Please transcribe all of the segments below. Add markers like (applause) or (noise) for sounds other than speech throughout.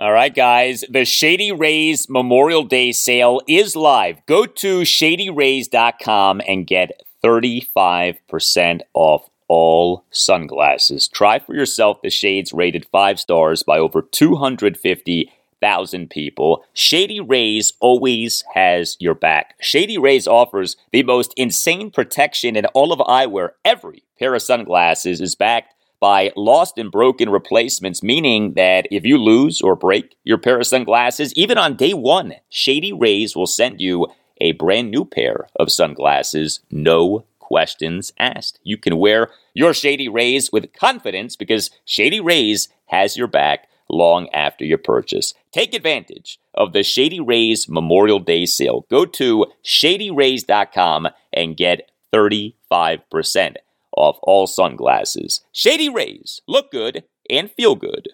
All right, guys. The Shady Rays Memorial Day sale is live. Go to shadyrays.com and get 35% off all sunglasses. Try for yourself the shades rated five stars by over 250,000 people. Shady Rays always has your back. Shady Rays offers the most insane protection in all of eyewear. Every pair of sunglasses is backed by lost and broken replacements, meaning that if you lose or break your pair of sunglasses, even on day one, Shady Rays will send you a brand new pair of sunglasses, no questions asked. You can wear your Shady Rays with confidence because Shady Rays has your back long after your purchase. Take advantage of the Shady Rays Memorial Day sale. Go to shadyrays.com and get 35% off all sunglasses. Shady Rays look good and feel good.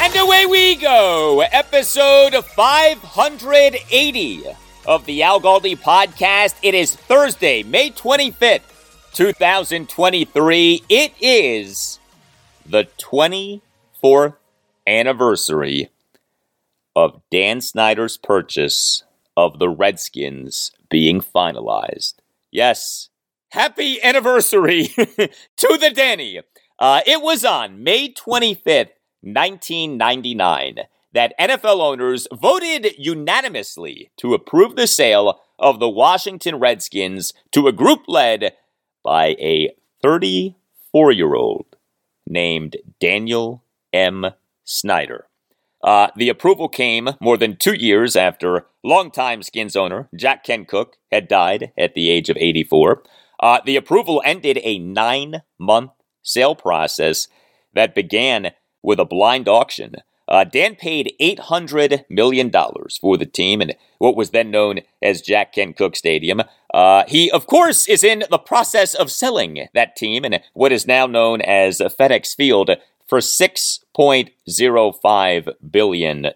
And away we go. Episode 580 of the Al Galdi podcast. It is Thursday, May 25th, 2023. It is the 24th anniversary of Dan Snyder's purchase of the Redskins being finalized. Yes, happy anniversary (laughs) to the Danny. Uh, it was on May 25th, 1999, that NFL owners voted unanimously to approve the sale of the Washington Redskins to a group led by a 34 year old named Daniel M. Snyder. Uh, the approval came more than two years after longtime Skins owner Jack Kent Cooke had died at the age of 84. Uh, the approval ended a nine month sale process that began with a blind auction. Uh, Dan paid $800 million for the team in what was then known as Jack Kent Cooke Stadium. Uh, he, of course, is in the process of selling that team in what is now known as FedEx Field for $6.05 billion.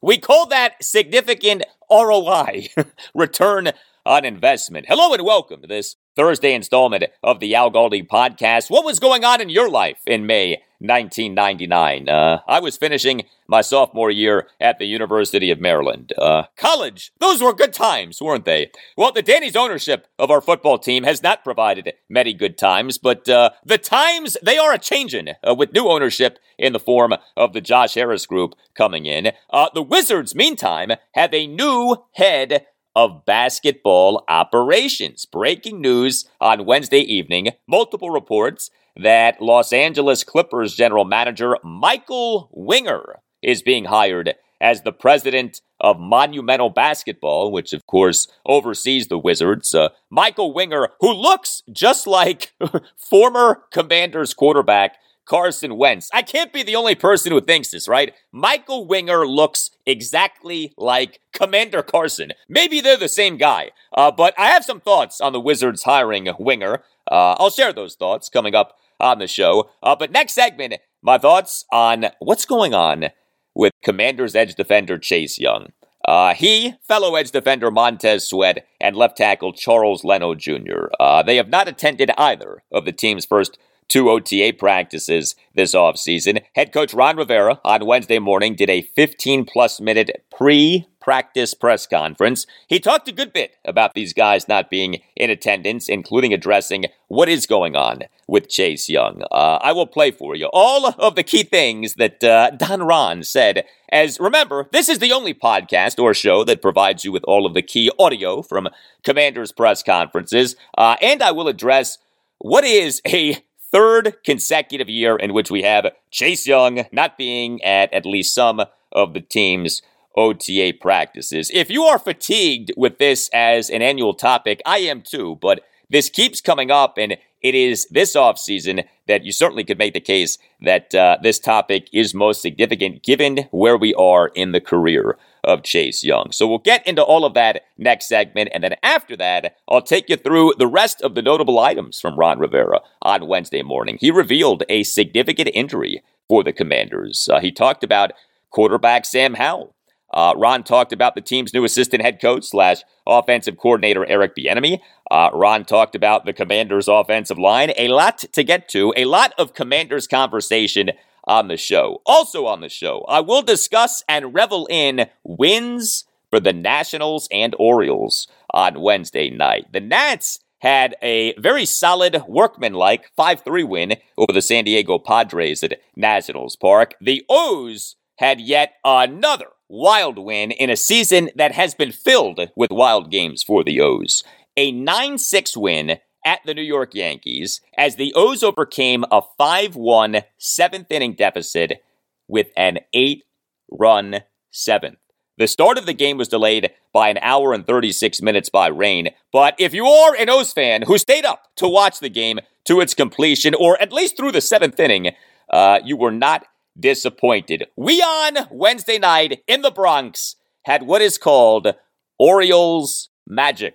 We call that significant ROI, (laughs) return on investment. Hello and welcome to this Thursday installment of the Al Galdi podcast. What was going on in your life in May 1999? Uh, I was finishing my sophomore year at the University of Maryland. Uh, college, those were good times, weren't they? Well, the Danny's ownership of our football team has not provided many good times, but uh, the times, they are a changing uh, with new ownership in the form of the Josh Harris group coming in. Uh, the Wizards, meantime, have a new head of basketball operations. Breaking news on Wednesday evening multiple reports that Los Angeles Clippers general manager Michael Winger is being hired as the president of Monumental Basketball, which of course oversees the Wizards. Uh, Michael Winger, who looks just like (laughs) former Commanders quarterback Carson Wentz. I can't be the only person who thinks this, right? Michael Winger looks exactly like Commander Carson. Maybe they're the same guy, uh, but I have some thoughts on the Wizards hiring Winger. Uh, I'll share those thoughts coming up on the show. Uh, but next segment, my thoughts on what's going on with Commanders edge defender Chase Young. Uh, he, fellow edge defender Montez Sweat, and left tackle Charles Leno Jr. Uh, they have not attended either of the team's first two OTA practices this offseason. Head coach Ron Rivera on Wednesday morning did a 15 plus minute pre practice press conference. He talked a good bit about these guys not being in attendance, including addressing what is going on with Chase Young. Uh, I will play for you all of the key things that uh, Don Ron said. As remember, this is the only podcast or show that provides you with all of the key audio from Commanders press conferences, uh, and I will address what is a third consecutive year in which we have Chase Young not being at at least some of the team's OTA practices. If you are fatigued with this as an annual topic, I am too, but this keeps coming up, and it is this offseason that you certainly could make the case that uh, this topic is most significant given where we are in the career of Chase Young. So we'll get into all of that next segment. And then after that, I'll take you through the rest of the notable items from Ron Rivera on Wednesday morning. He revealed a significant injury for the Commanders. Uh, he talked about quarterback Sam Howell. Uh, Ron talked about the team's new assistant head coach slash offensive coordinator Eric Bieniemy. Uh, Ron talked about the Commanders' offensive line. A lot to get to. A lot of Commanders conversation on the show. Also on the show, I will discuss and revel in wins for the Nationals and Orioles on Wednesday night. The Nats had a very solid workmanlike 5-3 win over the San Diego Padres at Nationals Park. The O's had yet another wild win in a season that has been filled with wild games for the O's. A 9 6 win at the New York Yankees as the O's overcame a 5 1 seventh inning deficit with an 8 run seventh. The start of the game was delayed by an hour and 36 minutes by rain, but if you are an O's fan who stayed up to watch the game to its completion, or at least through the seventh inning, uh, you were not disappointed. We on Wednesday night in the Bronx had what is called Orioles magic.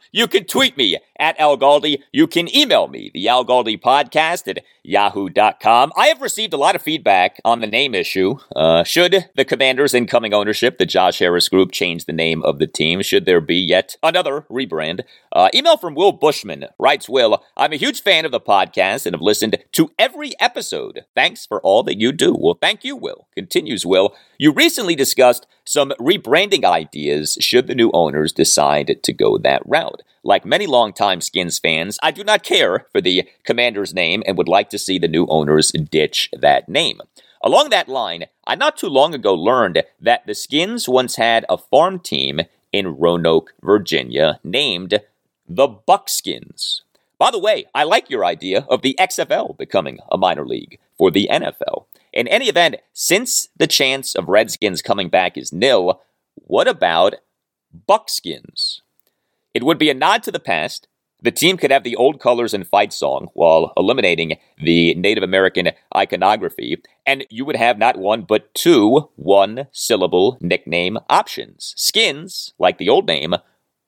you can tweet me at Al Galdi. You can email me, the Al Galdi podcast at yahoo.com. I have received a lot of feedback on the name issue. Uh, should the Commanders' incoming ownership, the Josh Harris Group, change the name of the team? Should there be yet another rebrand? Uh, email from Will Bushman writes Will, I'm a huge fan of the podcast and have listened to every episode. Thanks for all that you do. Well, thank you, Will. Continues Will. You recently discussed some rebranding ideas should the new owners decide to go that route. Like many longtime Skins fans, I do not care for the commander's name and would like to see the new owners ditch that name. Along that line, I not too long ago learned that the Skins once had a farm team in Roanoke, Virginia, named the Buckskins. By the way, I like your idea of the XFL becoming a minor league for the NFL. In any event, since the chance of Redskins coming back is nil, what about Buckskins? It would be a nod to the past. The team could have the old colors and fight song while eliminating the Native American iconography, and you would have not one but two one syllable nickname options skins, like the old name,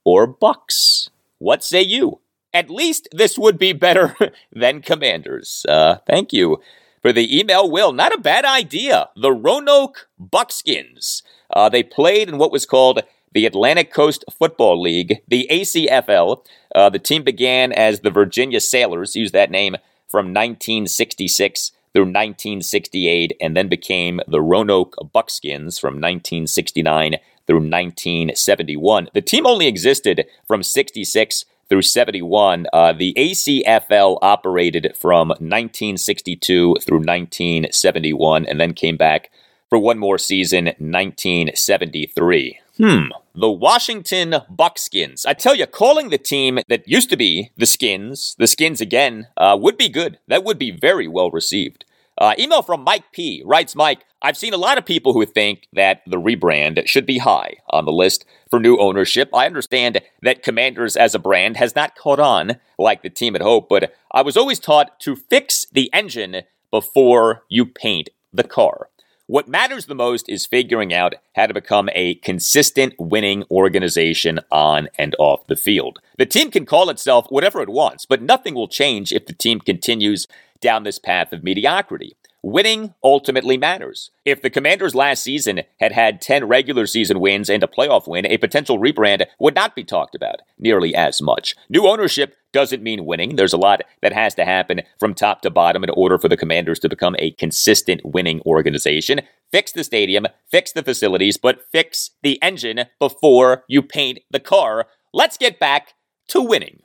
or bucks. What say you? At least this would be better (laughs) than Commanders. Uh, thank you for the email, Will. Not a bad idea. The Roanoke Buckskins. Uh, they played in what was called the Atlantic Coast Football League, the ACFL. Uh, the team began as the Virginia Sailors, used that name from 1966 through 1968, and then became the Roanoke Buckskins from 1969 through 1971. The team only existed from 66 through 71. Uh, the ACFL operated from 1962 through 1971 and then came back for one more season, 1973. Hmm. The Washington Buckskins. I tell you, calling the team that used to be the Skins, the Skins again, uh, would be good. That would be very well received. Uh, email from Mike P. writes Mike, I've seen a lot of people who think that the rebrand should be high on the list for new ownership. I understand that Commanders as a brand has not caught on like the team had hoped, but I was always taught to fix the engine before you paint the car. What matters the most is figuring out how to become a consistent winning organization on and off the field. The team can call itself whatever it wants, but nothing will change if the team continues down this path of mediocrity. Winning ultimately matters. If the Commanders last season had had 10 regular season wins and a playoff win, a potential rebrand would not be talked about nearly as much. New ownership doesn't mean winning. There's a lot that has to happen from top to bottom in order for the Commanders to become a consistent winning organization. Fix the stadium, fix the facilities, but fix the engine before you paint the car. Let's get back to winning.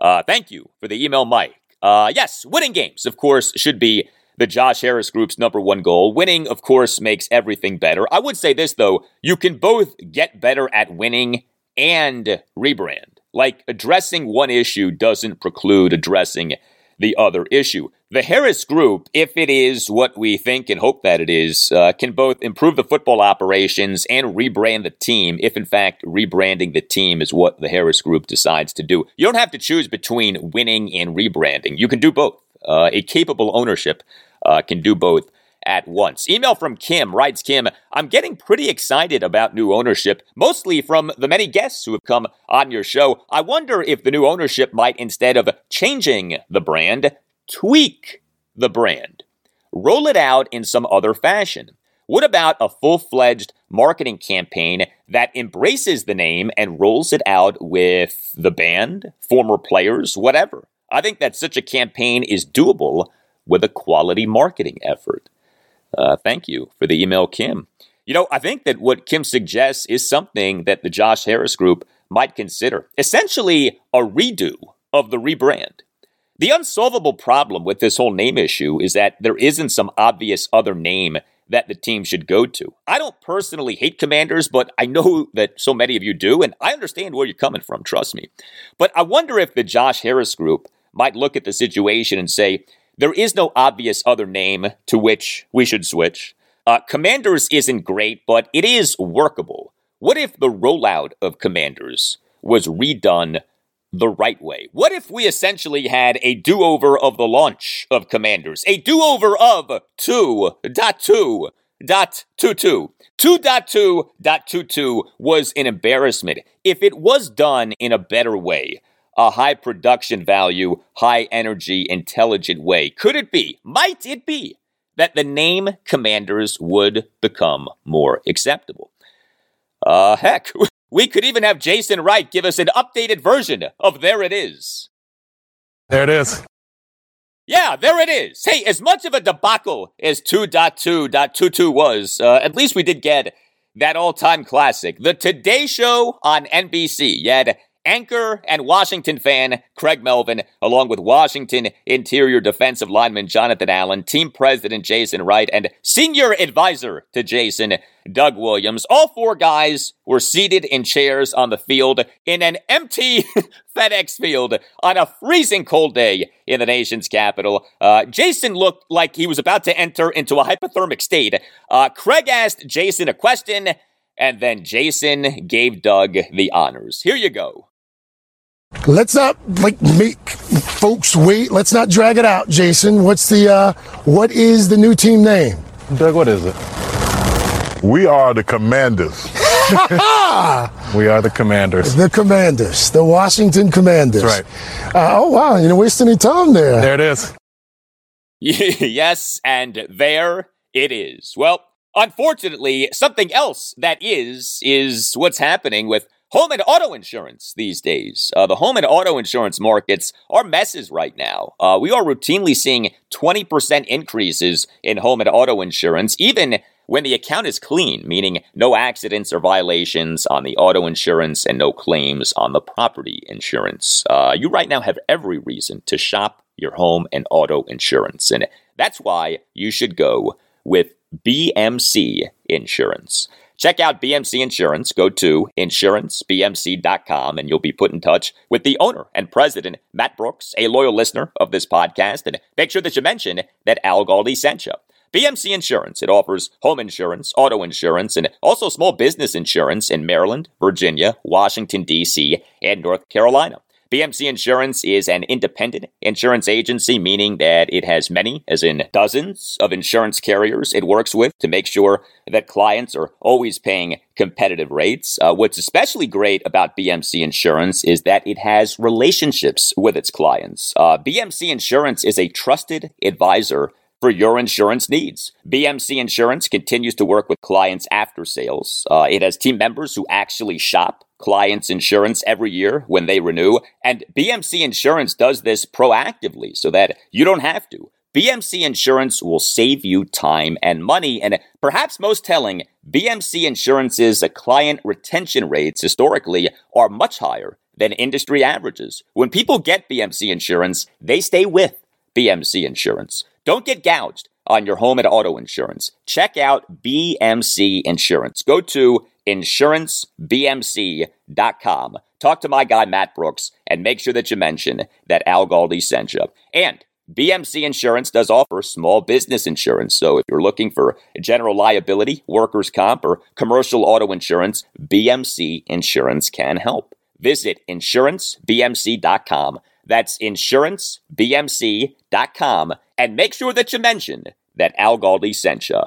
Uh, thank you for the email, Mike. Uh, yes, winning games, of course, should be the Josh Harris Group's number one goal. Winning, of course, makes everything better. I would say this, though you can both get better at winning and rebrand. Like, addressing one issue doesn't preclude addressing the other issue. The Harris Group, if it is what we think and hope that it is, uh, can both improve the football operations and rebrand the team, if in fact rebranding the team is what the Harris Group decides to do. You don't have to choose between winning and rebranding. You can do both. Uh, a capable ownership uh, can do both at once. Email from Kim writes Kim, I'm getting pretty excited about new ownership, mostly from the many guests who have come on your show. I wonder if the new ownership might, instead of changing the brand, tweak the brand, roll it out in some other fashion. What about a full fledged marketing campaign that embraces the name and rolls it out with the band, former players, whatever? I think that such a campaign is doable with a quality marketing effort. Uh, thank you for the email, Kim. You know, I think that what Kim suggests is something that the Josh Harris Group might consider. Essentially, a redo of the rebrand. The unsolvable problem with this whole name issue is that there isn't some obvious other name that the team should go to. I don't personally hate commanders, but I know that so many of you do, and I understand where you're coming from, trust me. But I wonder if the Josh Harris group might look at the situation and say, there is no obvious other name to which we should switch. Uh, Commanders isn't great, but it is workable. What if the rollout of Commanders was redone the right way? What if we essentially had a do over of the launch of Commanders? A do over of 2.2.22. 2.2.22 was an embarrassment. If it was done in a better way, a high production value, high energy, intelligent way? Could it be, might it be, that the name Commanders would become more acceptable? Uh, heck, (laughs) we could even have Jason Wright give us an updated version of There It Is. There it is. Yeah, there it is. Hey, as much of a debacle as 2.2.22 was, uh, at least we did get that all time classic, The Today Show on NBC. You had anchor and Washington fan Craig Melvin, along with Washington interior defensive lineman Jonathan Allen, team president Jason Wright, and senior advisor to Jason, Doug Williams. All four guys were seated in chairs on the field in an empty (laughs) FedEx field on a freezing cold day in the nation's capital. Uh, Jason looked like he was about to enter into a hypothermic state. Uh, Craig asked Jason a question. And then Jason gave Doug the honors. Here you go. Let's not like make folks wait. Let's not drag it out, Jason. What's the uh what is the new team name? Doug, what is it? We are the commanders. (laughs) (laughs) we are the commanders. The commanders. The Washington commanders. That's right. Uh, oh wow, you know, waste any time there. There it is. (laughs) yes, and there it is. Well, unfortunately, something else that is is what's happening with home and auto insurance these days. Uh, the home and auto insurance markets are messes right now. Uh, we are routinely seeing 20% increases in home and auto insurance, even when the account is clean, meaning no accidents or violations on the auto insurance and no claims on the property insurance. Uh, you right now have every reason to shop your home and auto insurance, and that's why you should go with BMC Insurance. Check out BMC Insurance. Go to insurancebmc.com and you'll be put in touch with the owner and president, Matt Brooks, a loyal listener of this podcast. And make sure that you mention that Al Galdi sent you. BMC Insurance, it offers home insurance, auto insurance, and also small business insurance in Maryland, Virginia, Washington, D.C., and North Carolina. BMC Insurance is an independent insurance agency, meaning that it has many, as in dozens, of insurance carriers it works with to make sure that clients are always paying competitive rates. Uh, what's especially great about BMC Insurance is that it has relationships with its clients. Uh, BMC Insurance is a trusted advisor for your insurance needs. BMC Insurance continues to work with clients after sales. Uh, it has team members who actually shop clients' insurance every year when they renew, and BMC Insurance does this proactively so that you don't have to. BMC Insurance will save you time and money, and perhaps most telling, BMC Insurance's client retention rates historically are much higher than industry averages. When people get BMC Insurance, they stay with BMC Insurance. Don't get gouged on your home and auto insurance. Check out BMC Insurance. Go to insurancebmc.com. talk to my guy Matt Brooks and make sure that you mention that Al Galdi sent you. And BMC Insurance does offer small business insurance. So if you're looking for general liability, workers' comp, or commercial auto insurance, BMC Insurance can help. Visit insurancebmc.com. That's insurancebmc.com. And make sure that you mention that Al Galdi sent you.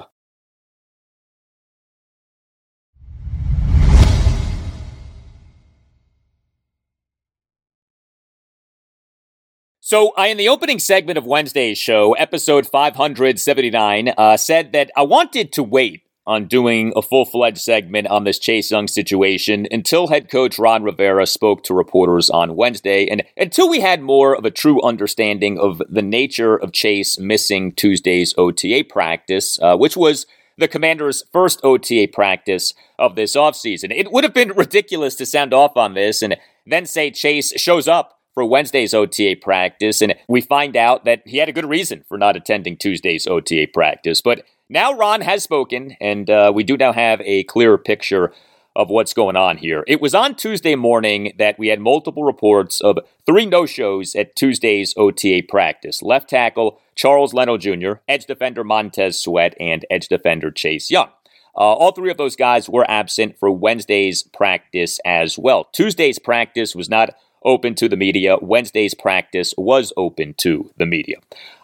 So, I, in the opening segment of Wednesday's show, episode 579, uh, said that I wanted to wait on doing a full fledged segment on this Chase Young situation until head coach Ron Rivera spoke to reporters on Wednesday and until we had more of a true understanding of the nature of Chase missing Tuesday's OTA practice, uh, which was the commander's first OTA practice of this offseason. It would have been ridiculous to sound off on this and then say Chase shows up for Wednesday's OTA practice, and we find out that he had a good reason for not attending Tuesday's OTA practice. But now Ron has spoken, and uh, we do now have a clearer picture of what's going on here. It was on Tuesday morning that we had multiple reports of three no shows at Tuesday's OTA practice left tackle Charles Leno Jr., edge defender Montez Sweat, and edge defender Chase Young. Uh, all three of those guys were absent for Wednesday's practice as well. Tuesday's practice was not open to the media. Wednesday's practice was open to the media.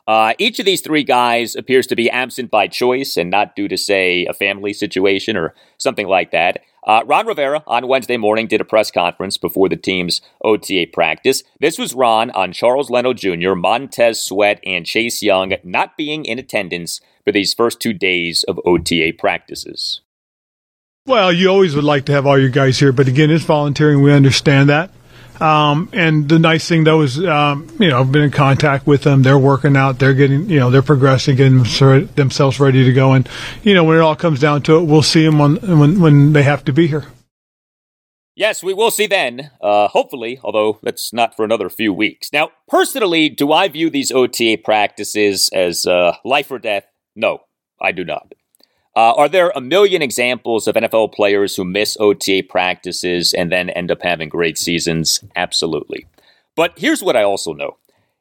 Uh, each of these three guys appears to be absent by choice and not due to, say, a family situation or something like that. Uh, Ron Rivera on Wednesday morning did a press conference before the team's OTA practice. This was Ron on Charles Leno Jr., Montez Sweat, and Chase Young not being in attendance for these first two days of OTA practices. Well, you always would like to have all your guys here, but again, it's volunteering. We understand that. Um, and the nice thing though is, um, you know, I've been in contact with them. They're working out. They're getting, you know, they're progressing, getting themselves ready to go. And you know, when it all comes down to it, we'll see them when when they have to be here. Yes, we will see then, uh, hopefully, although that's not for another few weeks. Now, personally, do I view these OTA practices as uh, life or death? No, I do not. Uh, are there a million examples of NFL players who miss OTA practices and then end up having great seasons? Absolutely. But here's what I also know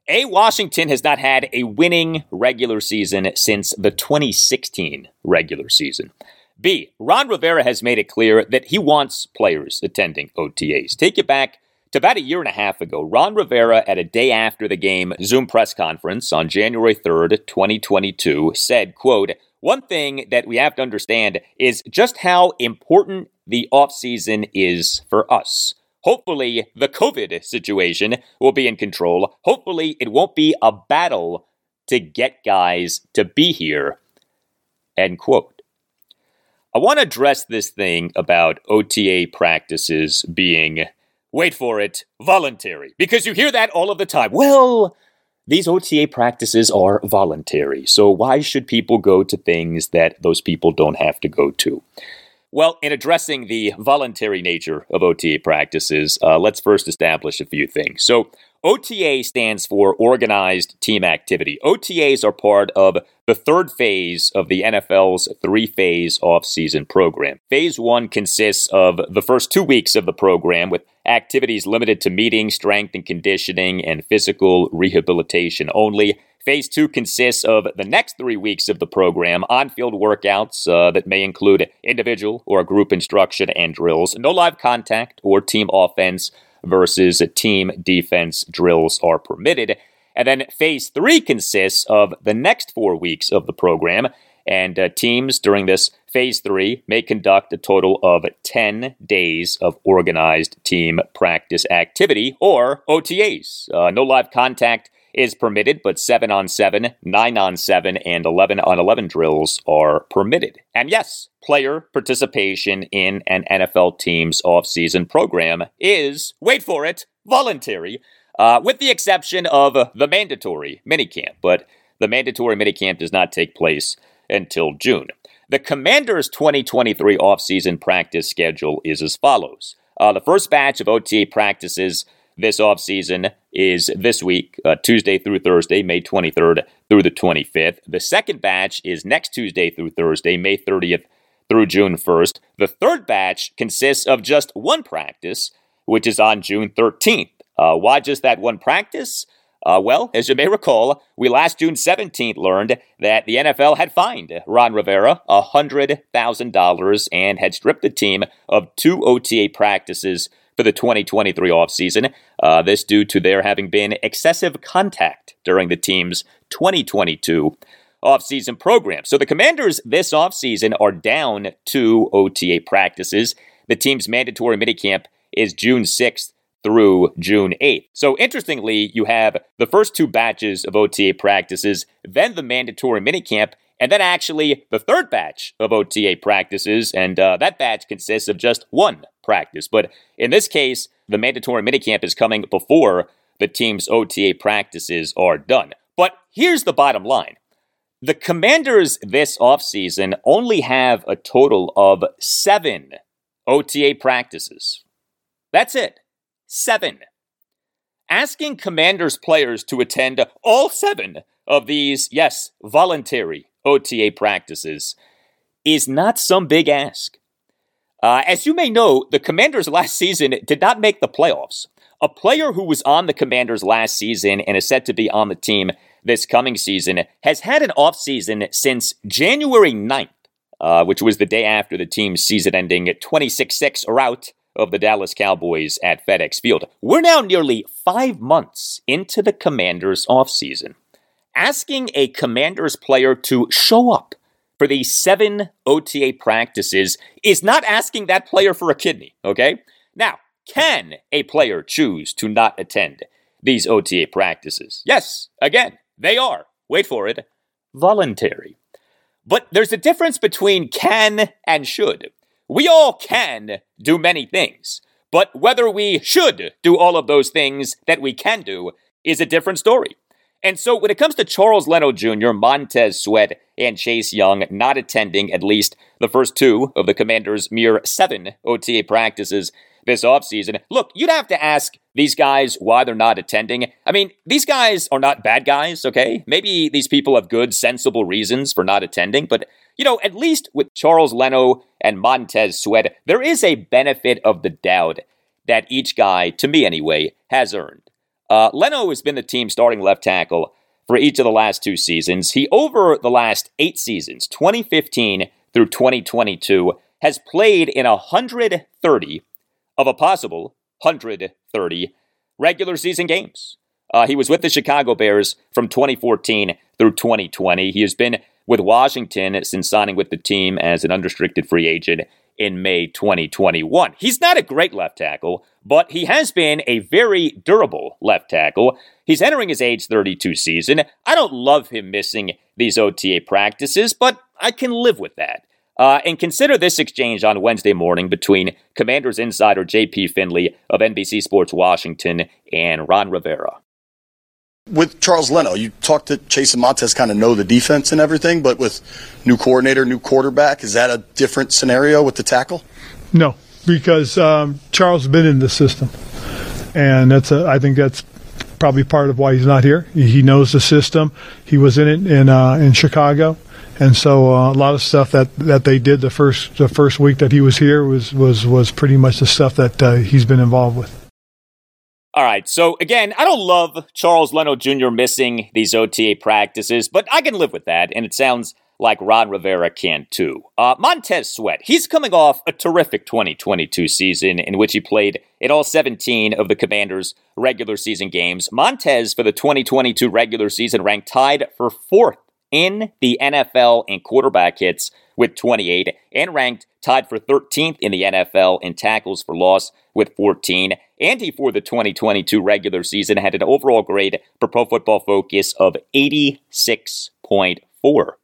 A. Washington has not had a winning regular season since the 2016 regular season. B. Ron Rivera has made it clear that he wants players attending OTAs. Take it back to about a year and a half ago. Ron Rivera, at a day after the game Zoom press conference on January 3rd, 2022, said, quote, one thing that we have to understand is just how important the offseason is for us. Hopefully, the COVID situation will be in control. Hopefully, it won't be a battle to get guys to be here. End quote. I want to address this thing about OTA practices being, wait for it, voluntary. Because you hear that all of the time. Well, these OTA practices are voluntary, so why should people go to things that those people don't have to go to? Well, in addressing the voluntary nature of OTA practices, uh, let's first establish a few things. So, OTA stands for Organized Team Activity. OTAs are part of the third phase of the NFL's three phase offseason program. Phase one consists of the first two weeks of the program with activities limited to meeting, strength and conditioning, and physical rehabilitation only. Phase two consists of the next three weeks of the program on field workouts uh, that may include individual or group instruction and drills, no live contact or team offense versus team defense drills are permitted. And then phase three consists of the next four weeks of the program. And uh, teams during this phase three may conduct a total of 10 days of organized team practice activity or OTAs. Uh, no live contact is permitted, but 7 on 7, 9 on 7, and 11 on 11 drills are permitted. And yes, player participation in an NFL team's offseason program is, wait for it, voluntary, uh, with the exception of the mandatory minicamp. But the mandatory minicamp does not take place until June. The Commanders' 2023 offseason practice schedule is as follows. Uh, the first batch of OTA practices this offseason is this week, uh, Tuesday through Thursday, May 23rd through the 25th. The second batch is next Tuesday through Thursday, May 30th through June 1st. The third batch consists of just one practice which is on June 13th. Uh, why just that one practice? Uh, well, as you may recall, we last June 17th learned that the NFL had fined Ron Rivera $100,000 and had stripped the team of two OTA practices for the 2023 offseason. Uh, this due to there having been excessive contact during the team's 2022 offseason program. So the Commanders this offseason are down two OTA practices. The team's mandatory minicamp is June 6th through June 8th. So interestingly, you have the first two batches of OTA practices, then the mandatory minicamp, and then actually the third batch of OTA practices, and uh, that batch consists of just one practice. But in this case, the mandatory minicamp is coming before the team's OTA practices are done. But here's the bottom line. The Commanders this offseason only have a total of seven OTA practices. That's it. Seven. Asking Commanders players to attend all seven of these, yes, voluntary OTA practices is not some big ask. Uh, as you may know, the Commanders last season did not make the playoffs. A player who was on the Commanders last season and is set to be on the team this coming season has had an offseason since January 9th, uh, which was the day after the team's season ending 26 6 rout of the Dallas Cowboys at FedEx Field. We're now nearly five months into the Commanders' offseason. Asking a Commanders player to show up for these seven OTA practices is not asking that player for a kidney, okay? Now, can a player choose to not attend these OTA practices? Yes, again, they are, wait for it, voluntary. But there's a difference between can and should. We all can do many things, but whether we should do all of those things that we can do is a different story. And so when it comes to Charles Leno Jr., Montez Sweat, and Chase Young not attending at least the first two of the Commanders' mere seven OTA practices this offseason, look, you'd have to ask these guys why they're not attending. I mean, these guys are not bad guys, okay? Maybe these people have good, sensible reasons for not attending, but you know, at least with Charles Leno and Montez Sweat, there is a benefit of the doubt that each guy, to me anyway, has earned. Uh, Leno has been the team starting left tackle for each of the last two seasons. He, over the last eight seasons, 2015 through 2022, has played in 130 of a possible 130 regular season games. Uh, he was with the Chicago Bears from 2014 through 2020. He has been with Washington since signing with the team as an unrestricted free agent in May 2021. He's not a great left tackle, but he has been a very durable left tackle. He's entering his age 32 season. I don't love him missing these OTA practices, but I can live with that. Uh, and consider this exchange on Wednesday morning between Commanders insider JP Finley of NBC Sports Washington and Ron Rivera with Charles Leno, you talked to Chase and Montez, kind of know the defense and everything, but with new coordinator, new quarterback, is that a different scenario with the tackle? No, because um, Charles has been in the system, and that's a, I think that's probably part of why he's not here. He knows the system. He was in it in uh, in Chicago, and so uh, a lot of stuff that, that they did the first the first week that he was here was was was pretty much the stuff that uh, he's been involved with. All right. So again, I don't love Charles Leno Jr. missing these OTA practices, but I can live with that. And it sounds like Ron Rivera can too. Uh, Montez Sweat, he's coming off a terrific 2022 season in which he played in all 17 of the Commanders' regular season games. Montez, for the 2022 regular season, ranked tied for fourth in the NFL in quarterback hits with 28 and ranked tied for 13th in the NFL in tackles for loss with 14. Andy for the 2022 regular season had an overall grade for Pro Football Focus of 86.4.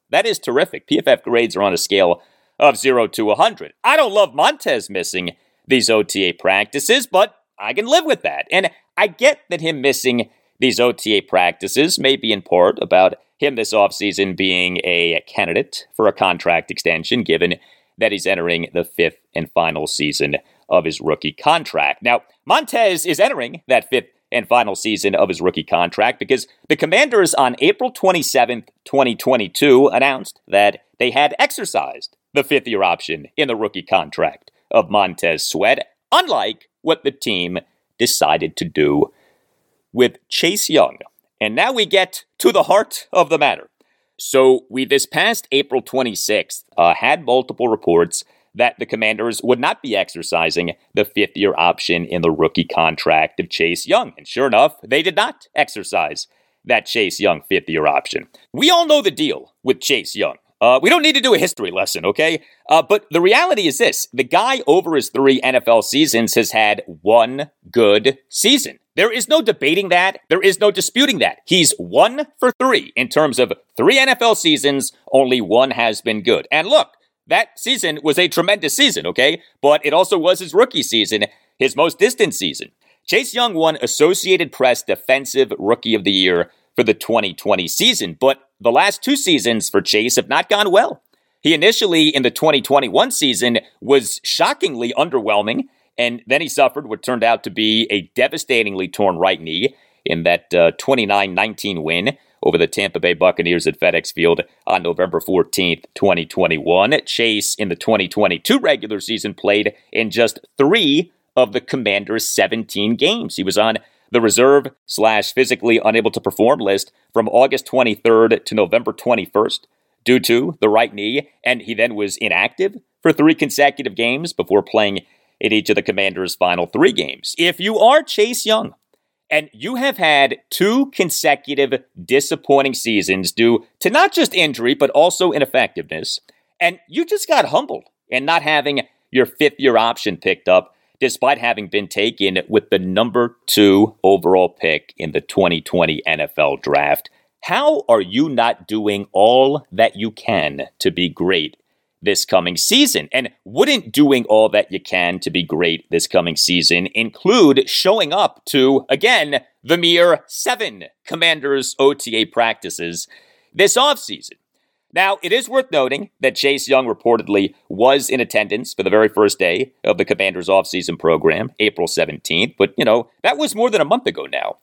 That is terrific. PFF grades are on a scale of 0 to 100. I don't love Montez missing these OTA practices, but I can live with that. And I get that him missing these OTA practices may be in part about him this offseason being a candidate for a contract extension, given that he's entering the fifth and final season of his rookie contract. Now, Montez is entering that fifth and final season of his rookie contract because the Commanders on April 27th, 2022 announced that they had exercised the fifth year option in the rookie contract of Montez Sweat, unlike what the team decided to do with Chase Young. And now we get to the heart of the matter. So, we this past April 26th uh, had multiple reports that the commanders would not be exercising the fifth year option in the rookie contract of Chase Young. And sure enough, they did not exercise that Chase Young fifth year option. We all know the deal with Chase Young. Uh, we don't need to do a history lesson, okay? Uh, but the reality is this the guy over his three NFL seasons has had one good season. There is no debating that. There is no disputing that. He's one for three in terms of three NFL seasons. Only one has been good. And look, that season was a tremendous season, okay? But it also was his rookie season, his most distant season. Chase Young won Associated Press Defensive Rookie of the Year for the 2020 season, but the last two seasons for Chase have not gone well. He initially, in the 2021 season, was shockingly underwhelming, and then he suffered what turned out to be a devastatingly torn right knee in that uh, 29 uh, 19 win over the Tampa Bay Buccaneers at FedEx Field on November 14th, 2021. Chase, in the 2022 regular season, played in just three of the Commanders' 17 games. He was on the reserve slash physically unable to perform list from August 23rd to November 21st due to the right knee, and he then was inactive for three consecutive games before playing in each of the Commanders' final three games. If you are Chase Young, and you have had two consecutive disappointing seasons due to not just injury, but also ineffectiveness, and you just got humbled and not having your fifth year option picked up despite having been taken with the number two overall pick in the 2020 NFL draft. How are you not doing all that you can to be great this coming season? And wouldn't doing all that you can to be great this coming season include showing up to, again, the mere seven Commanders OTA practices this offseason? Now, it is worth noting that Chase Young reportedly was in attendance for the very first day of the Commanders offseason program, April 17th, but, you know, that was more than a month ago now.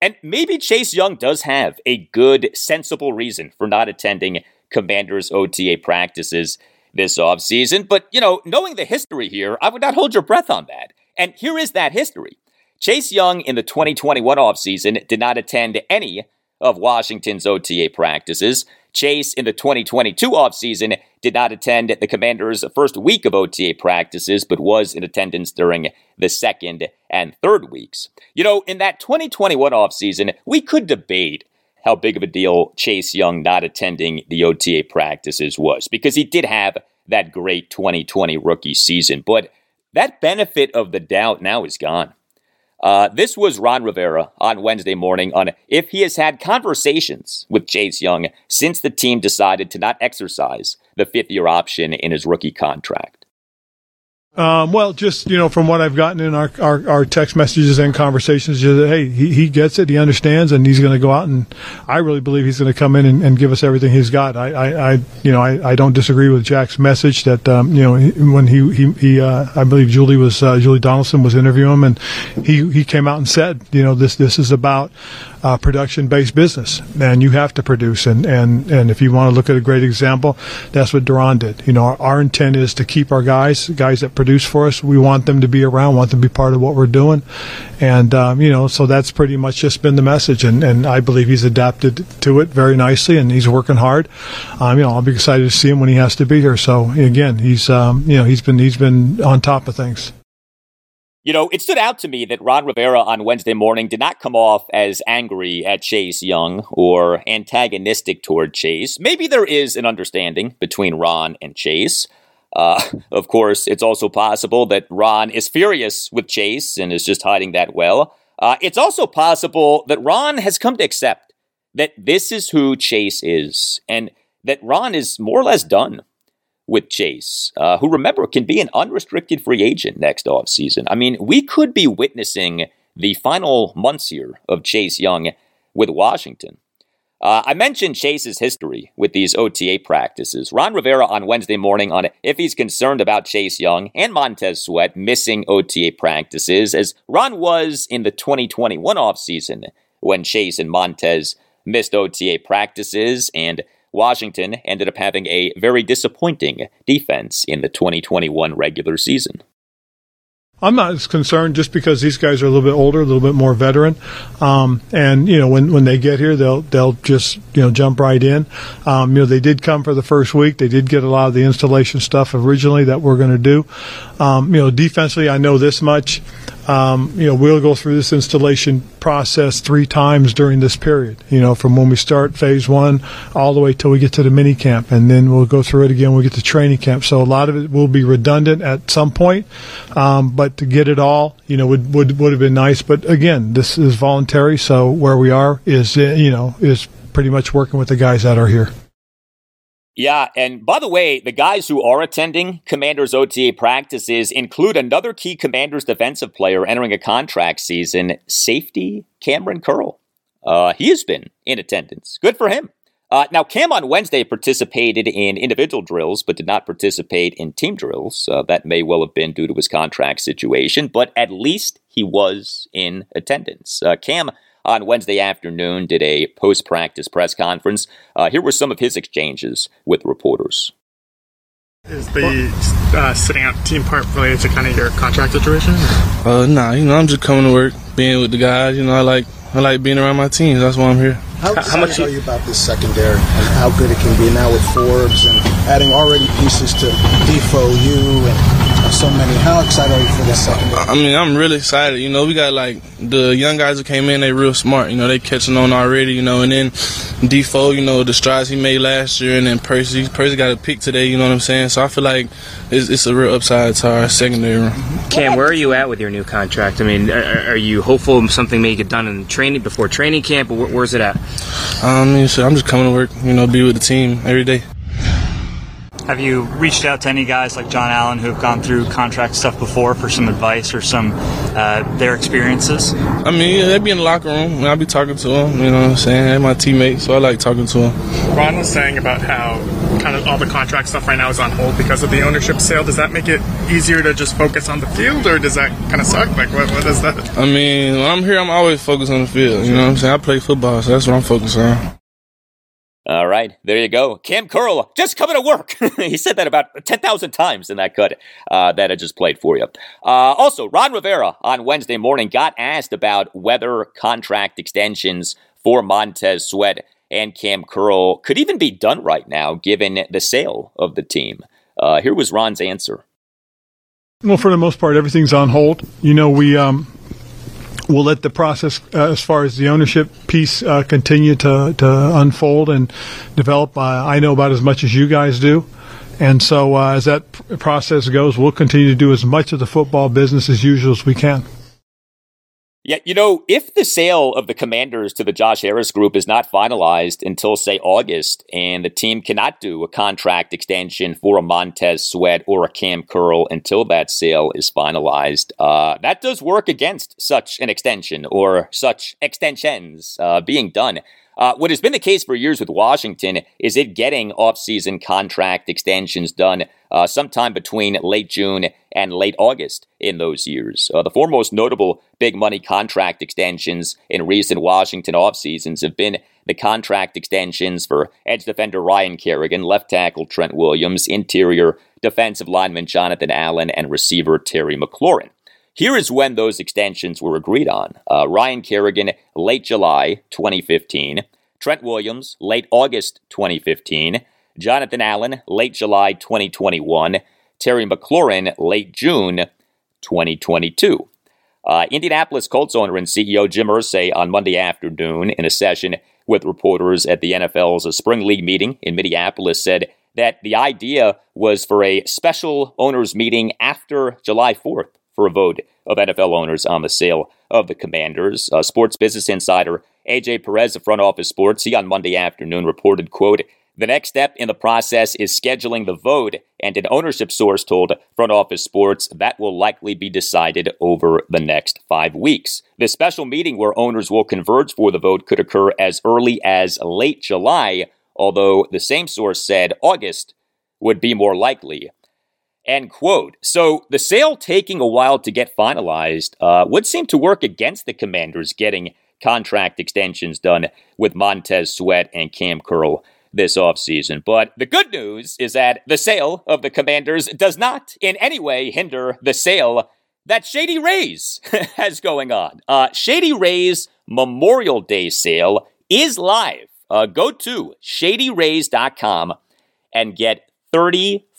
And maybe Chase Young does have a good, sensible reason for not attending Commanders OTA practices this offseason, but, you know, knowing the history here, I would not hold your breath on that. And here is that history. Chase Young in the 2021 offseason did not attend any of Washington's OTA practices. Chase in the 2022 offseason did not attend the Commanders' first week of OTA practices, but was in attendance during the second and third weeks. You know, in that 2021 offseason, we could debate how big of a deal Chase Young not attending the OTA practices was, because he did have that great 2020 rookie season. But that benefit of the doubt now is gone. Uh, this was Ron Rivera on Wednesday morning on if he has had conversations with Chase Young since the team decided to not exercise the fifth year option in his rookie contract. Um, well, just you know, from what I've gotten in our, our, our text messages and conversations, that hey, he, he gets it, he understands, and he's going to go out and I really believe he's going to come in and, and, give us everything he's got. I, I, I you know, I, I, don't disagree with Jack's message that um, you know when he he, he uh, I believe Julie was uh, Julie Donaldson was interviewing him, and he he came out and said, you know, this this is about uh, production based business, and you have to produce. And, and, and if you want to look at a great example, that's what Daron did. You know, our, our intent is to keep our guys, guys that produce for us. We want them to be around, want them to be part of what we're doing, and um, you know, so that's pretty much just been the message. And, and I believe he's adapted to it very nicely, and he's working hard. Um, you know, I'll be excited to see him when he has to be here. So again, he's um, you know he's been he's been on top of things. You know, it stood out to me that Ron Rivera on Wednesday morning did not come off as angry at Chase Young or antagonistic toward Chase. Maybe there is an understanding between Ron and Chase. Uh, of course, it's also possible that Ron is furious with Chase and is just hiding that well. Uh, it's also possible that Ron has come to accept that this is who Chase is and that Ron is more or less done with Chase, uh, who remember can be an unrestricted free agent next offseason. I mean, we could be witnessing the final months here of Chase Young with Washington. Uh, I mentioned Chase's history with these OTA practices. Ron Rivera on Wednesday morning on if he's concerned about Chase Young and Montez Sweat missing OTA practices, as Ron was in the 2021 offseason when Chase and Montez missed OTA practices and Washington ended up having a very disappointing defense in the 2021 regular season. I'm not as concerned just because these guys are a little bit older, a little bit more veteran, um, and you know when, when they get here, they'll they'll just you know jump right in. Um, you know they did come for the first week. They did get a lot of the installation stuff originally that we're going to do. Um, you know defensively, I know this much. Um, you know, we'll go through this installation process three times during this period. You know, from when we start phase one all the way till we get to the mini camp, and then we'll go through it again. We get to training camp. So a lot of it will be redundant at some point, um, but to get it all, you know, would would would have been nice. But again, this is voluntary, so where we are is you know is pretty much working with the guys that are here. Yeah, and by the way, the guys who are attending Commanders OTA practices include another key Commanders defensive player entering a contract season, safety Kamren Curl. Uh, he has been in attendance. Good for him. Uh, now, Cam on Wednesday participated in individual drills, but did not participate in team drills. Uh, that may well have been due to his contract situation, but at least he was in attendance. Uh, Cam on Wednesday afternoon did a post practice press conference. Uh, here were some of his exchanges with reporters. Is the uh, sitting out team part related to kind of your contract situation? Uh, nah, you know, I'm just coming to work, being with the guys. You know, I like I like being around my teams. That's why I'm here. How, how much are you about this secondary and how good it can be now with Forbes and adding already pieces to Defoe, you, and so many. How excited are you for this secondary? I mean, I'm really excited. You know, we got like the young guys who came in, they real smart. You know, they catching on already. You know, and then Defoe, you know, the strides he made last year, and then Percy, Percy got a pick today. You know what I'm saying? So I feel like it's, it's a real upside to our secondary Cam, where are you at with your new contract? I mean, are, are you hopeful something may get done in training before training camp, or where's it at? I mean, so I'm just coming to work. You know, be with the team every day. Have you reached out to any guys like Jon Allen who have gone through contract stuff before for some advice or some uh, their experiences? I mean, yeah, they'd be in the locker room and I'd be talking to them. You know what I'm saying? They're my teammates, so I like talking to them. Ron was saying about how kind of all the contract stuff right now is on hold because of the ownership sale. Does that make it easier to just focus on the field, or does that kind of suck? Like, what, what is that? I mean, when I'm here, I'm always focused on the field. You know what I'm saying? I play football, so that's what I'm focused on. All right, there you go. Cam Curl, just coming to work. (laughs) he said that about 10,000 times in that cut uh, that I just played for you. Uh, also, Ron Rivera on Wednesday morning got asked about whether contract extensions for Montez Sweat and Cam Curl could even be done right now given the sale of the team. Uh, here was Ron's answer. Well, for the most part, everything's on hold. You know, we um, we'll let the process uh, as far as the ownership piece uh, continue to, to unfold and develop. Uh, I know about as much as you guys do. And so, uh, as that process goes, we'll continue to do as much of the football business as usual as we can. Yeah, you know, if the sale of the Commanders to the Josh Harris Group is not finalized until, say, August, and the team cannot do a contract extension for a Montez Sweat or a Cam Curl until that sale is finalized, uh, that does work against such an extension or such extensions uh, being done. Uh, what has been the case for years with Washington is it getting offseason contract extensions done uh, sometime between late June and late August in those years. Uh, the most notable big money contract extensions in recent Washington off seasons have been the contract extensions for edge defender Ryan Kerrigan, left tackle Trent Williams, interior defensive lineman Jonathan Allen, and receiver Terry McLaurin. Here is when those extensions were agreed on. Uh, Ryan Kerrigan, late July 2015. Trent Williams, late August 2015. Jonathan Allen, late July 2021. Terry McLaurin, late June 2022. Uh, Indianapolis Colts owner and CEO Jim Irsay on Monday afternoon in a session with reporters at the NFL's Spring League meeting in Minneapolis said that the idea was for a special owners meeting after July 4th for a vote of NFL owners on the sale of the Commanders. Uh, Sports Business Insider AJ Perez of Front Office Sports, he on Monday afternoon reported, quote, the next step in the process is scheduling the vote, and an ownership source told Front Office Sports that will likely be decided over the next five weeks. The special meeting where owners will converge for the vote could occur as early as late July, although the same source said August would be more likely. End quote. So the sale taking a while to get finalized uh, would seem to work against the Commanders getting contract extensions done with Montez Sweat and Cam Curl this offseason. But the good news is that the sale of the Commanders does not in any way hinder the sale that Shady Rays (laughs) has going on. Uh, Shady Rays Memorial Day sale is live. Uh, go to shadyrays.com and get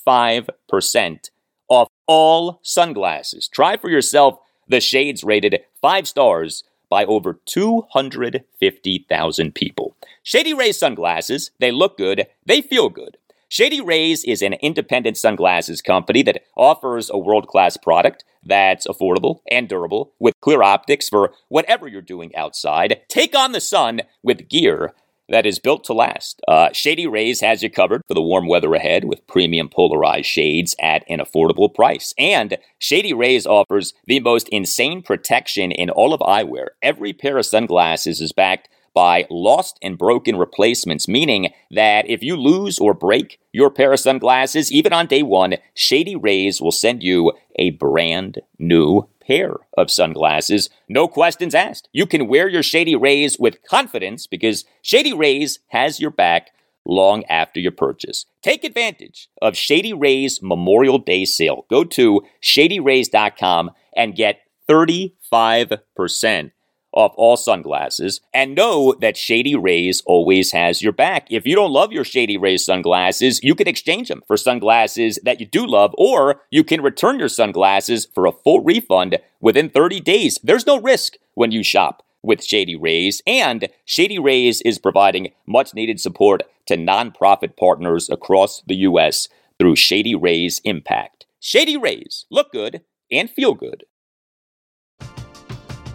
35% off all sunglasses. Try for yourself the shades rated five stars by over 250,000 people. Shady Rays sunglasses, they look good, they feel good. Shady Rays is an independent sunglasses company that offers a world class product that's affordable and durable with clear optics for whatever you're doing outside. Take on the sun with gear that is built to last. Uh, Shady Rays has you covered for the warm weather ahead with premium polarized shades at an affordable price. And Shady Rays offers the most insane protection in all of eyewear. Every pair of sunglasses is backed by lost and broken replacements, meaning that if you lose or break your pair of sunglasses, even on day one, Shady Rays will send you a brand new pair of sunglasses. No questions asked. You can wear your Shady Rays with confidence because Shady Rays has your back long after your purchase. Take advantage of Shady Rays Memorial Day sale. Go to shadyrays.com and get 35% off all sunglasses and know that Shady Rays always has your back. If you don't love your Shady Rays sunglasses, you can exchange them for sunglasses that you do love, or you can return your sunglasses for a full refund within 30 days. There's no risk when you shop with Shady Rays, and Shady Rays is providing much needed support to nonprofit partners across the U.S. through Shady Rays Impact. Shady Rays look good and feel good.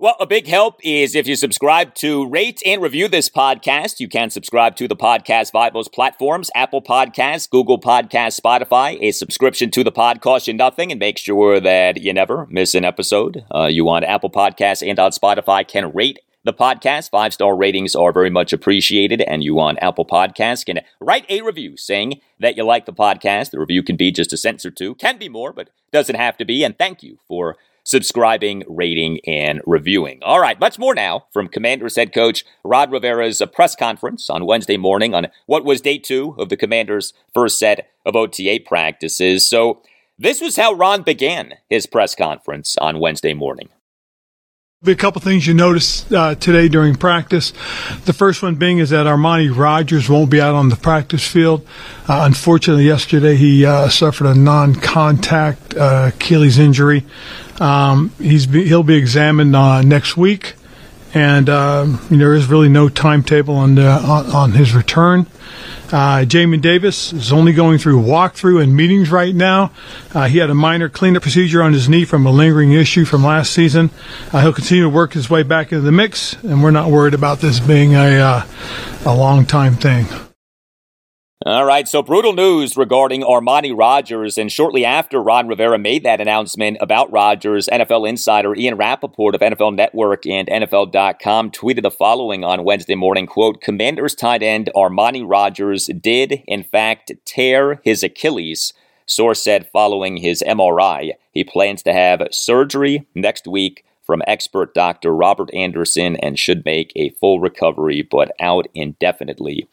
Well, a big help is if you subscribe to rate and review this podcast. You can subscribe to the Podcast Bibles platforms, Apple Podcasts, Google Podcasts, Spotify. A subscription to the pod costs you nothing and make sure that you never miss an episode. Uh, you on Apple Podcasts and on Spotify can rate the podcast. Five star ratings are very much appreciated, and you on Apple Podcasts can write a review saying that you like the podcast. The review can be just a sentence or two, can be more, but doesn't have to be. And thank you for subscribing, rating, and reviewing. All right, much more now from Commanders head coach Ron Rivera's uh, press conference on Wednesday morning on what was day two of the Commanders' first set of OTA practices. So, this was how Ron began his press conference on Wednesday morning. Be a couple things you noticed uh, today during practice. The first one being is that Armani Rogers won't be out on the practice field. Uh, unfortunately, yesterday he uh, suffered a non-contact uh, Achilles injury. Um, he's be, he'll be examined uh, next week, and um, there is really no timetable on the, on, on his return. Uh, Jamin Davis is only going through walkthrough and meetings right now. Uh, he had a minor cleanup procedure on his knee from a lingering issue from last season. Uh, he'll continue to work his way back into the mix, and we're not worried about this being a uh, a long time thing. All right, so brutal news regarding Armani Rogers. And shortly after Ron Rivera made that announcement about Rogers, NFL insider Ian Rapoport of NFL Network and NFL.com tweeted the following on Wednesday morning, quote, Commanders tight end Armani Rogers did, in fact, tear his Achilles. Source said following his MRI, he plans to have surgery next week from expert doctor Robert Anderson and should make a full recovery, but out indefinitely.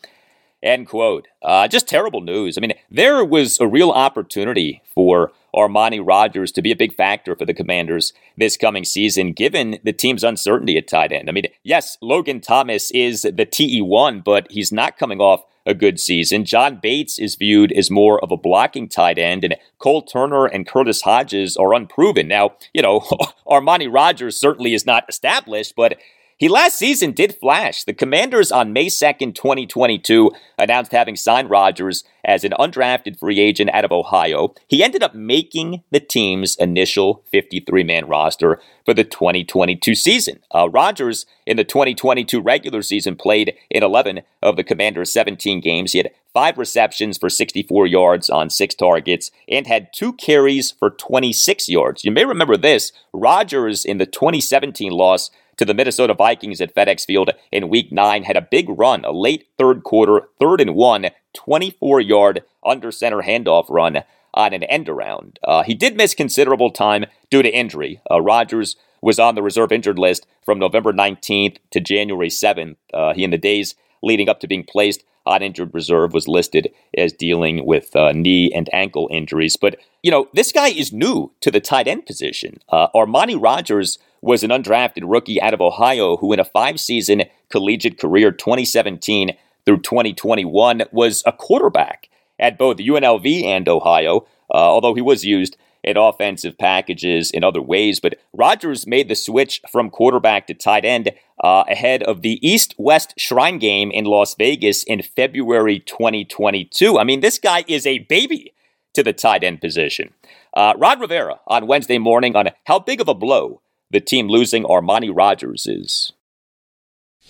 End quote. Uh, just terrible news. I mean, there was a real opportunity for Armani Rogers to be a big factor for the Commanders this coming season, given the team's uncertainty at tight end. I mean, yes, Logan Thomas is the TE1, but he's not coming off a good season. John Bates is viewed as more of a blocking tight end, and Cole Turner and Curtis Hodges are unproven. Now, you know, (laughs) Armani Rogers certainly is not established, but he last season did flash. The Commanders on May 2nd, 2022, announced having signed Rogers as an undrafted free agent out of Ohio. He ended up making the team's initial 53 man roster for the 2022 season. Uh, Rogers, in the 2022 regular season, played in 11 of the Commanders' 17 games. He had five receptions for 64 yards on six targets and had two carries for 26 yards. You may remember this Rogers in the 2017 loss to the Minnesota Vikings at FedEx Field in week nine had a big run, a late third quarter, third and one, 24 yard under center handoff run on an end around. Uh, he did miss considerable time due to injury. Uh, Rogers was on the reserve injured list from November 19th to January 7th. Uh, he, in the days leading up to being placed on injured reserve, was listed as dealing with uh, knee and ankle injuries. But, you know, this guy is new to the tight end position. Uh, Armani Rogers was an undrafted rookie out of Ohio who, in a five season collegiate career, 2017 through 2021, was a quarterback at both UNLV and Ohio, uh, although he was used in offensive packages in other ways. But Rogers made the switch from quarterback to tight end uh, ahead of the East West Shrine game in Las Vegas in February 2022. I mean, this guy is a baby to the tight end position. Uh, Ron Rivera on Wednesday morning on how big of a blow the team losing Armani Rogers is.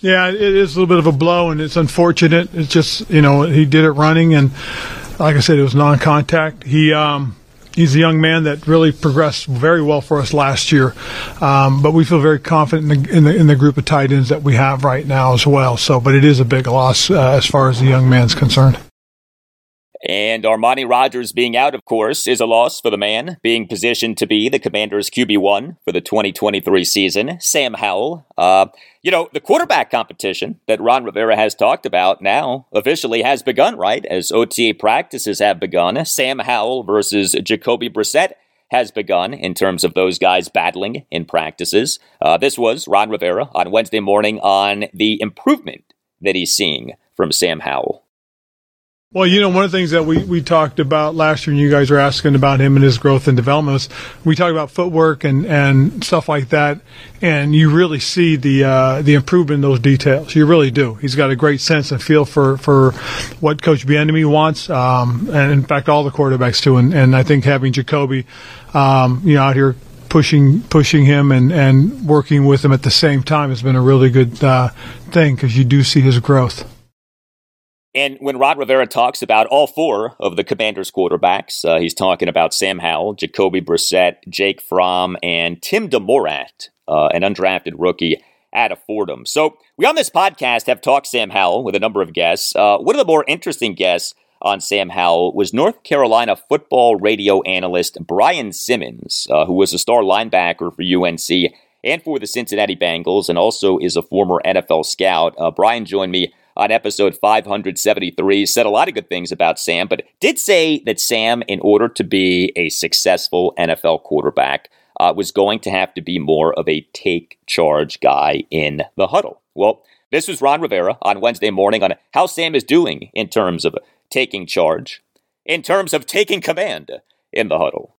Yeah, it is a little bit of a blow, and it's unfortunate. It's just you know he did it running, and like I said, it was non-contact. He um, he's a young man that really progressed very well for us last year, um, but we feel very confident in the, in the, in the group of tight ends that we have right now as well. So, but it is a big loss uh, as far as the young man's concerned. And Armani Rogers being out, of course, is a loss for the man being positioned to be the Commanders' QB1 for the 2023 season, Sam Howell. Uh, you know, the quarterback competition that Ron Rivera has talked about now officially has begun, right? As OTA practices have begun. Sam Howell versus Jacoby Brissett has begun in terms of those guys battling in practices. Uh, this was Ron Rivera on Wednesday morning on the improvement that he's seeing from Sam Howell. Well, you know, one of the things that we, we talked about last year, and you guys were asking about him and his growth and development, we talked about footwork and, and stuff like that, and you really see the uh, the improvement in those details. You really do. He's got a great sense and feel for, for what Coach Bieniemy wants, um, and in fact, all the quarterbacks too. And, and I think having Jacoby, um, you know, out here pushing pushing him and, and working with him at the same time has been a really good uh, thing because you do see his growth. And when Ron Rivera talks about all four of the Commanders' quarterbacks, uh, he's talking about Sam Howell, Jacoby Brissett, Jake Fromm, and Tim DeMorat, uh, an undrafted rookie out of Fordham. So we on this podcast have talked Sam Howell with a number of guests. Uh, one of the more interesting guests on Sam Howell was North Carolina football radio analyst Brian Simmons, uh, who was a star linebacker for UNC and for the Cincinnati Bengals, and also is a former NFL scout. Uh, Brian joined me on episode 573, said a lot of good things about Sam, but did say that Sam, in order to be a successful NFL quarterback, uh, was going to have to be more of a take charge guy in the huddle. Well, this was Ron Rivera on Wednesday morning on how Sam is doing in terms of taking charge, in terms of taking command in the huddle.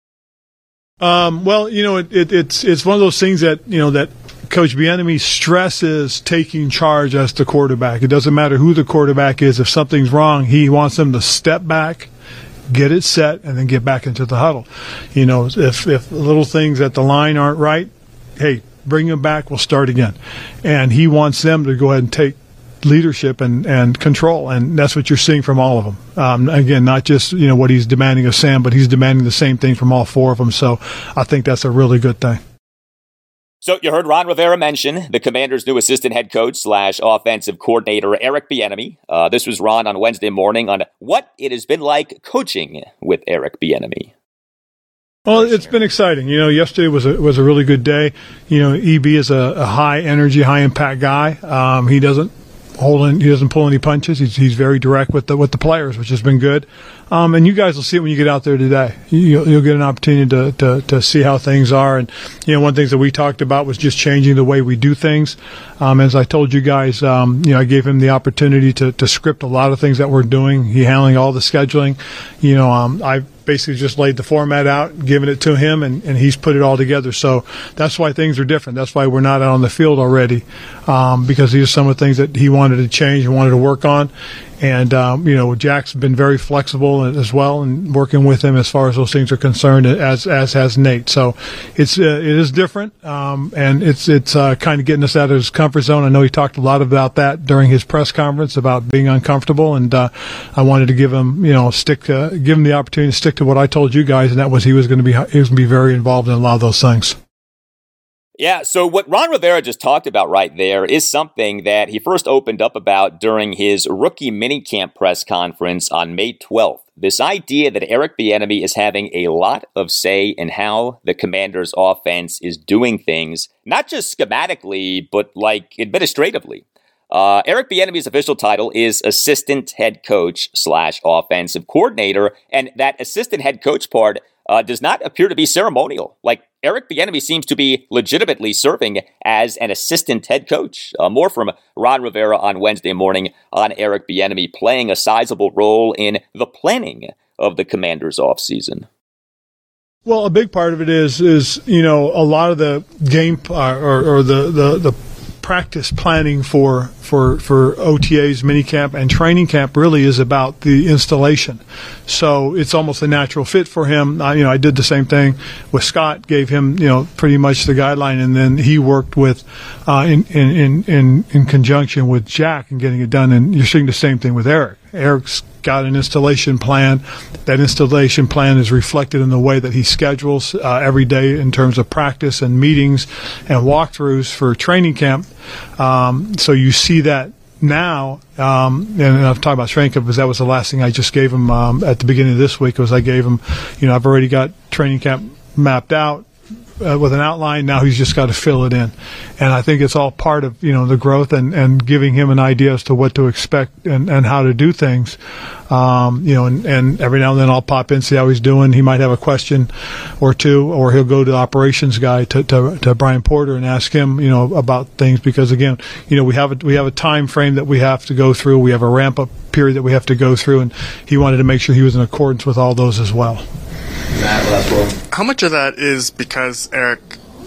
Um, well, you know, it, it, it's it's one of those things that you know that Coach Bieniemy stresses taking charge as the quarterback. It doesn't matter who the quarterback is. If something's wrong, he wants them to step back, get it set, and then get back into the huddle. You know, if if little things at the line aren't right, hey, bring them back. We'll start again. And he wants them to go ahead and take leadership and, and control, and that's what you're seeing from all of them. Um, again, not just you know what he's demanding of Sam, but he's demanding the same thing from all four of them. So I think that's a really good thing. So you heard Ron Rivera mention the Commanders' new assistant head coach slash offensive coordinator Eric Bieniemy. Uh, this was Ron on Wednesday morning on what it has been like coaching with Eric Bieniemy. Well, it's been exciting. You know, yesterday was a was a really good day. You know, EB is a, a high energy, high impact guy. Um, he doesn't holding. He doesn't pull any punches. He's, he's very direct with the with the players, which has been good. Um, and you guys will see it when you get out there today. You'll, you'll get an opportunity to, to, to see how things are. And you know, one of the things that we talked about was just changing the way we do things. Um, as I told you guys, um, you know, I gave him the opportunity to, to script a lot of things that we're doing. He handling all the scheduling. You know, um, I basically just laid the format out, given it to him, and, and he's put it all together. So that's why things are different. That's why we're not out on the field already, um, because these are some of the things that he wanted to change and wanted to work on. And um, you know, Jack's been very flexible as well, and working with him as far as those things are concerned, as as has Nate. So it's uh, it is different, um, and it's it's uh, kind of getting us out of his comfort zone. I know he talked a lot about that during his press conference about being uncomfortable, and uh, I wanted to give him you know stick give him the opportunity to stick to what I told you guys, and that was he was going to be he was going to be very involved in a lot of those things. Yeah, so what Ron Rivera just talked about right there is something that he first opened up about during his rookie minicamp press conference on May 12th. This idea that Eric Bieniemy is having a lot of say in how the Commanders' offense is doing things, not just schematically, but like administratively. Uh, Eric Bieniemy's official title is assistant head coach slash offensive coordinator, and that assistant head coach part uh, does not appear to be ceremonial. Like Eric Bieniemy seems to be legitimately serving as an assistant head coach. Uh, more from Ron Rivera on Wednesday morning on Eric Bieniemy playing a sizable role in the planning of the Commanders' offseason. Well, a big part of it is is you know a lot of the game uh, or, or the, the the practice planning for for for OTAs, minicamp, and training camp really is about the installation. So it's almost a natural fit for him. I, you know, I did the same thing with Scott, gave him you know pretty much the guideline, and then he worked with uh, in, in in in conjunction with Jack and getting it done. And you're seeing the same thing with Eric. Eric's got an installation plan. That installation plan is reflected in the way that he schedules uh, every day in terms of practice and meetings and walkthroughs for training camp. Um, so you see that now, um, and I've talked about training camp because that was the last thing I just gave him um, at the beginning of this week. Was I gave him, you know, I've already got training camp mapped out uh, with an outline. Now he's just got to fill it in, and I think it's all part of you know the growth and, and giving him an idea as to what to expect and, and how to do things. Um, you know, and, and every now and then I'll pop in see how he's doing. He might have a question or two, or he'll go to the operations guy to, to, to Brian Porter and ask him you know about things because again you know we have a, we have a time frame that we have to go through. We have a ramp up period that we have to go through, and he wanted to make sure he was in accordance with all those as well. How much of that is because Eric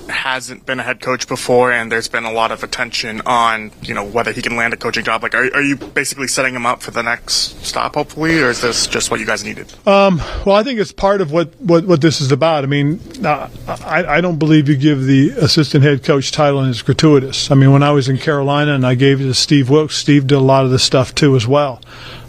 hasn't been a head coach before and there's been a lot of attention on, you know, whether he can land a coaching job? Like, are, are you basically setting him up for the next stop, hopefully, or is this just what you guys needed? Um, well, I think it's part of what, what, what this is about. I mean, uh, I, I don't believe you give the assistant head coach title and it's gratuitous. I mean, when I was in Carolina and I gave it to Steve Wilks, Steve did a lot of this stuff too as well.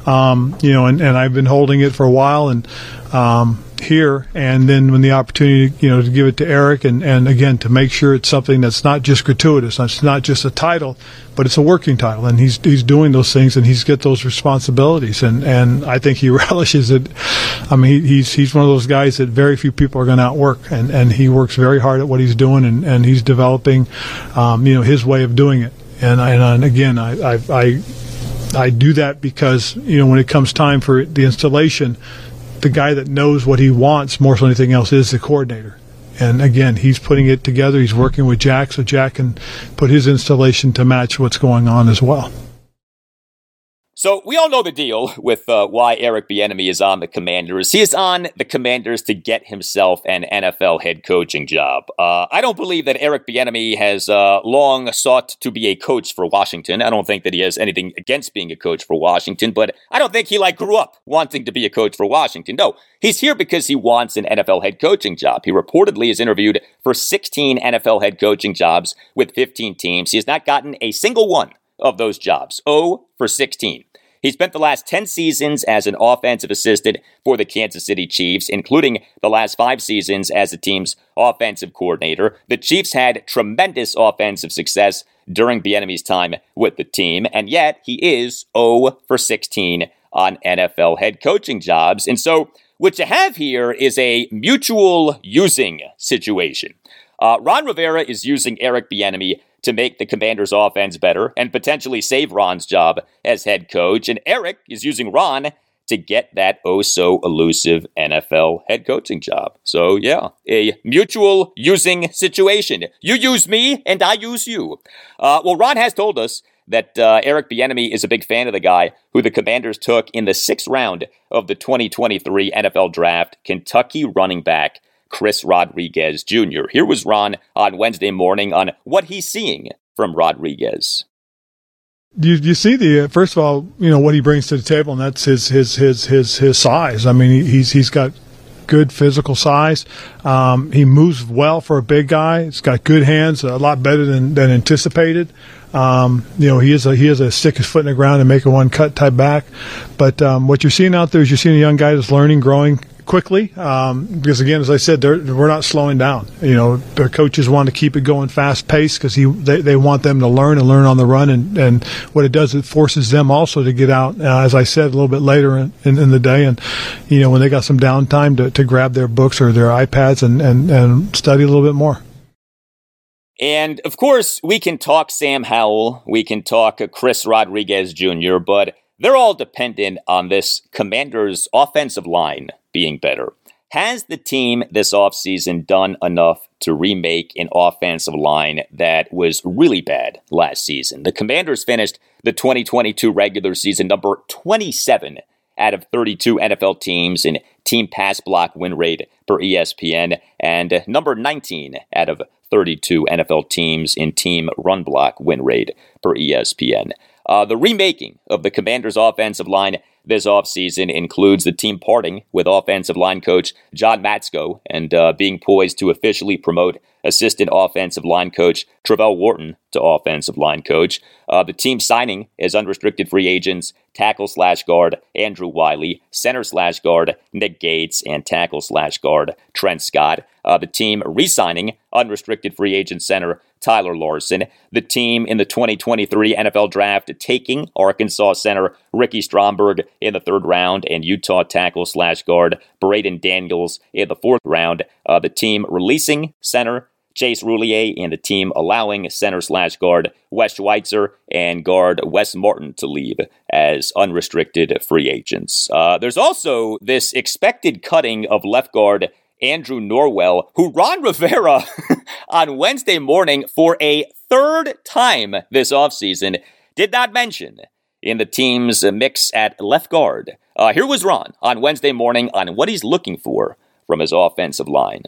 Um, you know, and, and I've been holding it for a while and, um, here, and then when the opportunity, you know, to give it to Eric, and, and again to make sure it's something that's not just gratuitous, it's not just a title, but it's a working title, and he's he's doing those things, and he's got those responsibilities, and and I think he (laughs) relishes it. I mean, he's he's one of those guys that very few people are going to outwork, and and he works very hard at what he's doing, and and he's developing, um, you know, his way of doing it, and and, and again, I, I I I do that because you know when it comes time for the installation the guy that knows what he wants more than anything else is the coordinator. And again, he's putting it together. He's working with Jack so Jack can put his installation to match what's going on as well. So we all know the deal with uh, why Eric Bieniemy is on the Commanders. He is on the Commanders to get himself an NFL head coaching job. Uh, I don't believe that Eric Bieniemy has uh, long sought to be a coach for Washington. I don't think that he has anything against being a coach for Washington, but I don't think he like grew up wanting to be a coach for Washington. No, he's here because he wants an NFL head coaching job. He reportedly is interviewed for 16 NFL head coaching jobs with 15 teams. He has not gotten a single one of those jobs. 0 for 16. He spent the last 10 seasons as an offensive assistant for the Kansas City Chiefs, including the last five seasons as the team's offensive coordinator. The Chiefs had tremendous offensive success during Bieniemy's time with the team, and yet he is 0 for 16 on NFL head coaching jobs. And so what you have here is a mutual using situation. Uh, Ron Rivera is using Eric Bieniemy to make the Commanders' offense better and potentially save Ron's job as head coach. And Eric is using Ron to get that oh so elusive NFL head coaching job. So, yeah, a mutual using situation. You use me and I use you. Uh, well, Ron has told us that uh, Eric Bieniemy is a big fan of the guy who the Commanders took in the sixth round of the 2023 NFL Draft, Kentucky running back Chris Rodriguez Jr. Here was Ron on Wednesday morning on what he's seeing from Rodriguez. You, you see the first of all, you know what he brings to the table, and that's his his his his his size. I mean, he's he's got good physical size. Um, he moves well for a big guy. He's got good hands, a lot better than, than anticipated. Um, you know, he is a he is a stick his foot in the ground and make a one cut type back. But um, what you're seeing out there is you're seeing a young guy that's learning, growing, quickly um, because again, as I said, we're not slowing down. You know, their coaches want to keep it going fast paced because they, they want them to learn and learn on the run. And, and what it does, it forces them also to get out, uh, as I said, a little bit later in, in, in, the day. And, you know, when they got some downtime to, to grab their books or their iPads and, and, and study a little bit more. And of course, we can talk Sam Howell, we can talk Chris Rodriguez Jr., but they're all dependent on this commander's offensive line being better. Has the team this offseason done enough to remake an offensive line that was really bad last season? The Commanders finished the 2022 regular season number 27 out of 32 NFL teams in team pass block win rate per ESPN and number 19 out of 32 NFL teams in team run block win rate per ESPN. Uh, the remaking of the Commanders' offensive line this offseason includes the team parting with offensive line coach John Matsko and uh, being poised to officially promote assistant offensive line coach Travelle Wharton to offensive line coach. Uh, the team signing as unrestricted free agents tackle slash guard Andrew Wylie, center slash guard Nick Gates, and tackle slash guard Trent Scott. Uh, the team re signing unrestricted free agent center Tyler Larson. The team in the 2023 NFL Draft taking Arkansas center Ricky Stromberg in the third round and Utah tackle slash guard Braeden Daniels in the fourth round. Uh, the team releasing center Chase Roullier and the team allowing center slash guard Wes Schweitzer and guard Wes Martin to leave as unrestricted free agents. Uh, there's also this expected cutting of left guard Andrew Norwell, who Ron Rivera (laughs) on Wednesday morning for a third time this offseason did not mention in the team's mix at left guard. Uh, here was Ron on Wednesday morning on what he's looking for from his offensive line.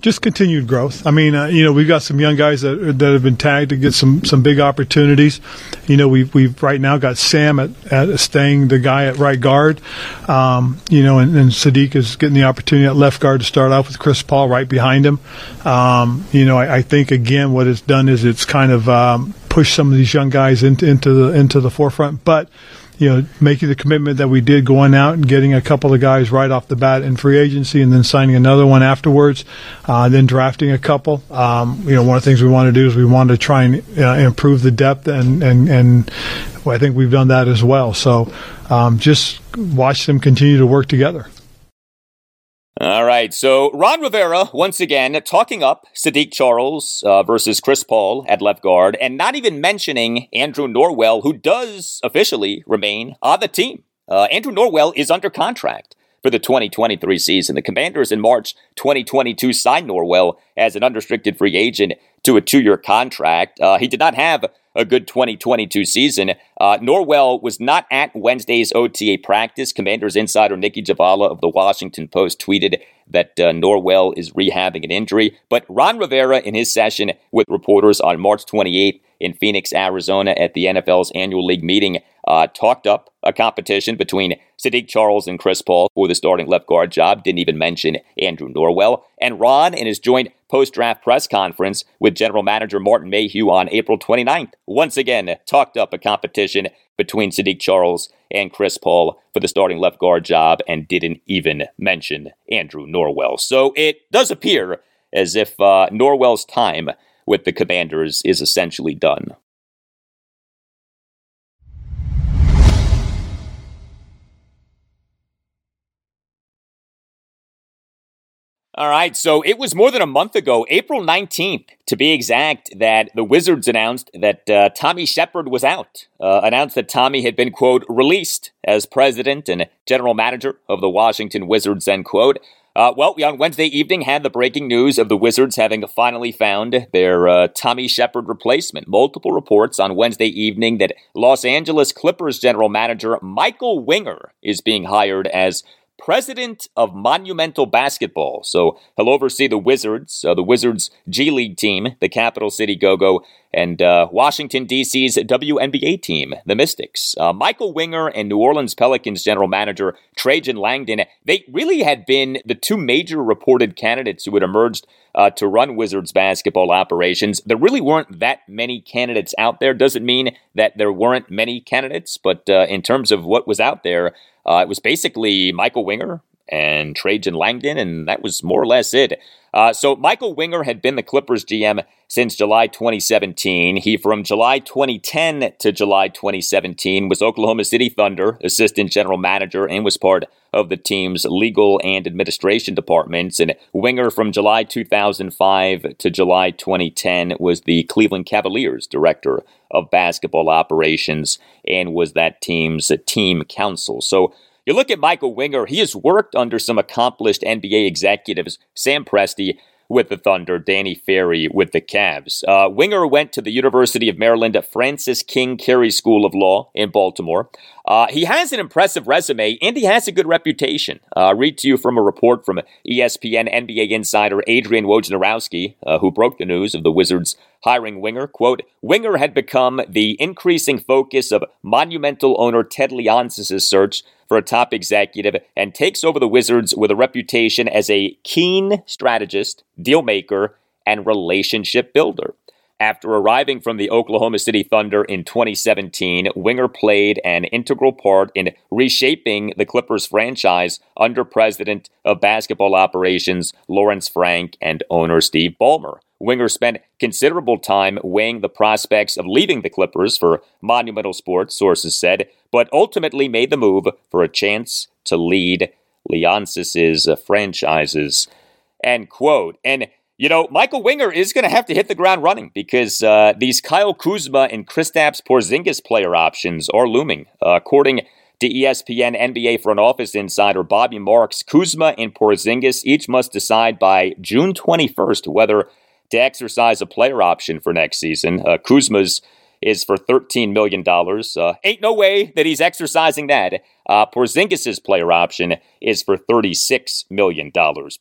Just continued growth. I mean, uh, you know, we've got some young guys that that have been tagged to get some some big opportunities. You know, we've we've right now got Sam at, at staying the guy at right guard. Um, you know, and, and Saahdiq is getting the opportunity at left guard to start off with Chris Paul right behind him. Um, you know, I, I, think again what it's done is it's kind of um, pushed some of these young guys into into the into the forefront, but you know, making the commitment that we did going out and getting a couple of guys right off the bat in free agency and then signing another one afterwards, uh, then drafting a couple. Um, you know, one of the things we want to do is we want to try and uh, improve the depth and, and, and I think we've done that as well. So um, just watch them continue to work together. All right, so Ron Rivera once again talking up Saahdiq Charles uh, versus Chris Paul at left guard, and not even mentioning Andrew Norwell, who does officially remain on the team. Uh, Andrew Norwell is under contract for the 2023 season. The Commanders in March 2022 signed Norwell as an unrestricted free agent to a two year contract. Uh, he did not have a good 2022 season. Uh, Norwell was not at Wednesday's OTA practice. Commanders insider Nicki Jhabvala of the Washington Post tweeted that uh, Norwell is rehabbing an injury. But Ron Rivera, in his session with reporters on March 28th in Phoenix, Arizona, at the NFL's annual league meeting, uh, talked up a competition between Saahdiq Charles and Chris Paul for the starting left guard job. Didn't even mention Andrew Norwell. And Ron, in his joint post draft press conference with general manager Martin Mayhew on April 29th, once again talked up a competition between Saahdiq Charles and Chris Paul for the starting left guard job and didn't even mention Andrew Norwell. So it does appear as if uh, Norwell's time with the Commanders is essentially done. All right, so it was more than a month ago, April 19th to be exact, that the Wizards announced that uh, Tommy Sheppard was out. Uh, announced that Tommy had been, quote, released as president and general manager of the Washington Wizards, end quote. Uh, well, we on Wednesday evening had the breaking news of the Wizards having finally found their uh, Tommy Sheppard replacement. Multiple reports on Wednesday evening that Los Angeles Clippers general manager Michael Winger is being hired as president of Monumental Basketball. So he'll oversee the Wizards, uh, the Wizards G League team, the Capital City Go Go, and uh, Washington, D.C.'s WNBA team, the Mystics. Uh, Michael Winger and New Orleans Pelicans general manager Trajan Langdon, they really had been the two major reported candidates who had emerged uh, to run Wizards basketball operations. There really weren't that many candidates out there. Doesn't mean that there weren't many candidates, but uh, in terms of what was out there, uh, it was basically Michael Winger and Trajan Langdon, and that was more or less it. Uh, so Michael Winger had been the Clippers GM since July 2017. He, from July 2010 to July 2017, was Oklahoma City Thunder assistant general manager and was part of the team's legal and administration departments. And Winger, from July 2005 to July 2010, was the Cleveland Cavaliers director of basketball operations and was that team's team counsel. So you look at Michael Winger, he has worked under some accomplished NBA executives, Sam Presti with the Thunder, Danny Ferry with the Cavs. Uh, Winger went to the University of Maryland at Francis King Carey School of Law in Baltimore. Uh, he has an impressive resume and he has a good reputation. Uh, read to you from a report from ESPN NBA insider Adrian Wojnarowski, uh, who broke the news of the Wizards hiring Winger. Quote, Winger had become the increasing focus of monumental owner Ted Leonsis' search for a top executive and takes over the Wizards with a reputation as a keen strategist, deal maker, and relationship builder. After arriving from the Oklahoma City Thunder in 2017, Winger played an integral part in reshaping the Clippers franchise under president of basketball operations Lawrence Frank and owner Steve Ballmer. Winger spent considerable time weighing the prospects of leaving the Clippers for monumental sports, sources said, but ultimately made the move for a chance to lead Leonsis' franchises. End quote. And you know, Michael Winger is going to have to hit the ground running because uh, these Kyle Kuzma and Kristaps Porzingis player options are looming. Uh, according to ESPN NBA front office insider Bobby Marks, Kuzma and Porzingis each must decide by June 21st whether to exercise a player option for next season. Uh, Kuzma's is for $13 million. Uh, ain't no way that he's exercising that. Uh, Porzingis' player option is for $36 million.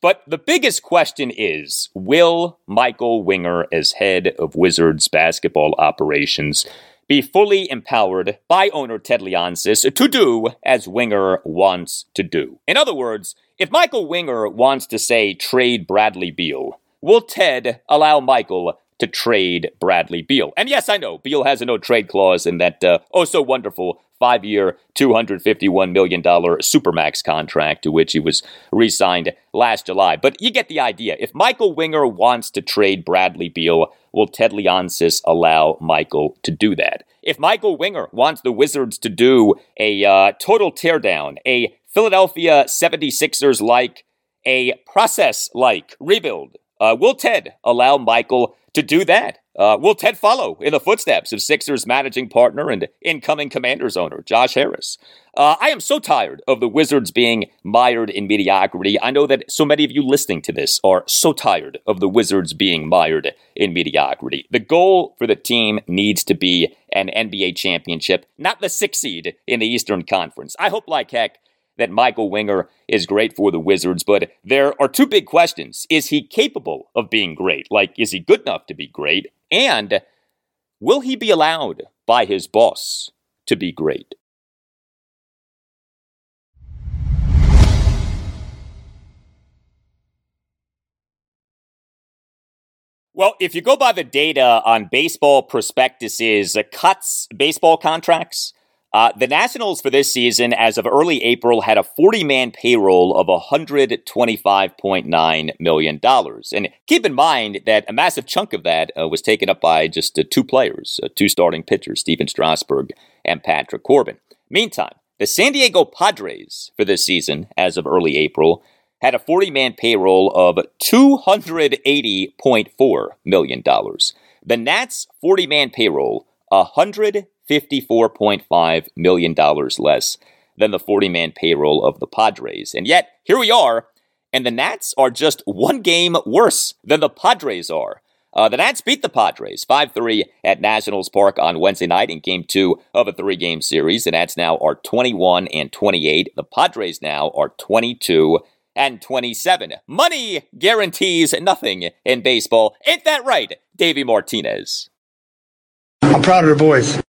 But the biggest question is will Michael Winger, as head of Wizards basketball operations, be fully empowered by owner Ted Leonsis to do as Winger wants to do? In other words, if Michael Winger wants to say trade Bradley Beal, will Ted allow Michael to trade Bradley Beal. And yes, I know Beal has a no trade clause in that uh, oh so wonderful five year, $251 million Supermax contract to which he was re signed last July. But you get the idea. If Michael Winger wants to trade Bradley Beal, will Ted Leonsis allow Michael to do that? If Michael Winger wants the Wizards to do a uh, total teardown, a Philadelphia 76ers like, a process like rebuild, uh, will Ted allow Michael to do that? Uh, will Ted follow in the footsteps of Sixers managing partner and incoming Commanders owner Josh Harris? Uh, I am so tired of the Wizards being mired in mediocrity. I know that so many of you listening to this are so tired of the Wizards being mired in mediocrity. The goal for the team needs to be an NBA championship, not the sixth seed in the Eastern Conference. I hope, like heck, that Michael Winger is great for the Wizards, but there are two big questions. Is he capable of being great? Like, is he good enough to be great? And will he be allowed by his boss to be great? Well, if you go by the data on Baseball Prospectus's, Cot's Baseball Contracts, uh, the Nationals for this season, as of early April, had a 40 man payroll of $125.9 million. And keep in mind that a massive chunk of that uh, was taken up by just uh, two players, uh, two starting pitchers, Stephen Strasburg and Patrick Corbin. Meantime, the San Diego Padres for this season, as of early April, had a 40 man payroll of $280.4 million. The Nats' 40 man payroll, $154.5 million less than the 40 man payroll of the Padres. And yet, here we are, and the Nats are just one game worse than the Padres are. Uh, the Nats beat the Padres 5 3 at Nationals Park on Wednesday night in game two of a three game series. The Nats now are 21 and 28. The Padres now are 22 and 27. Money guarantees nothing in baseball. Ain't that right, Davey Martinez? I'm proud of the boys.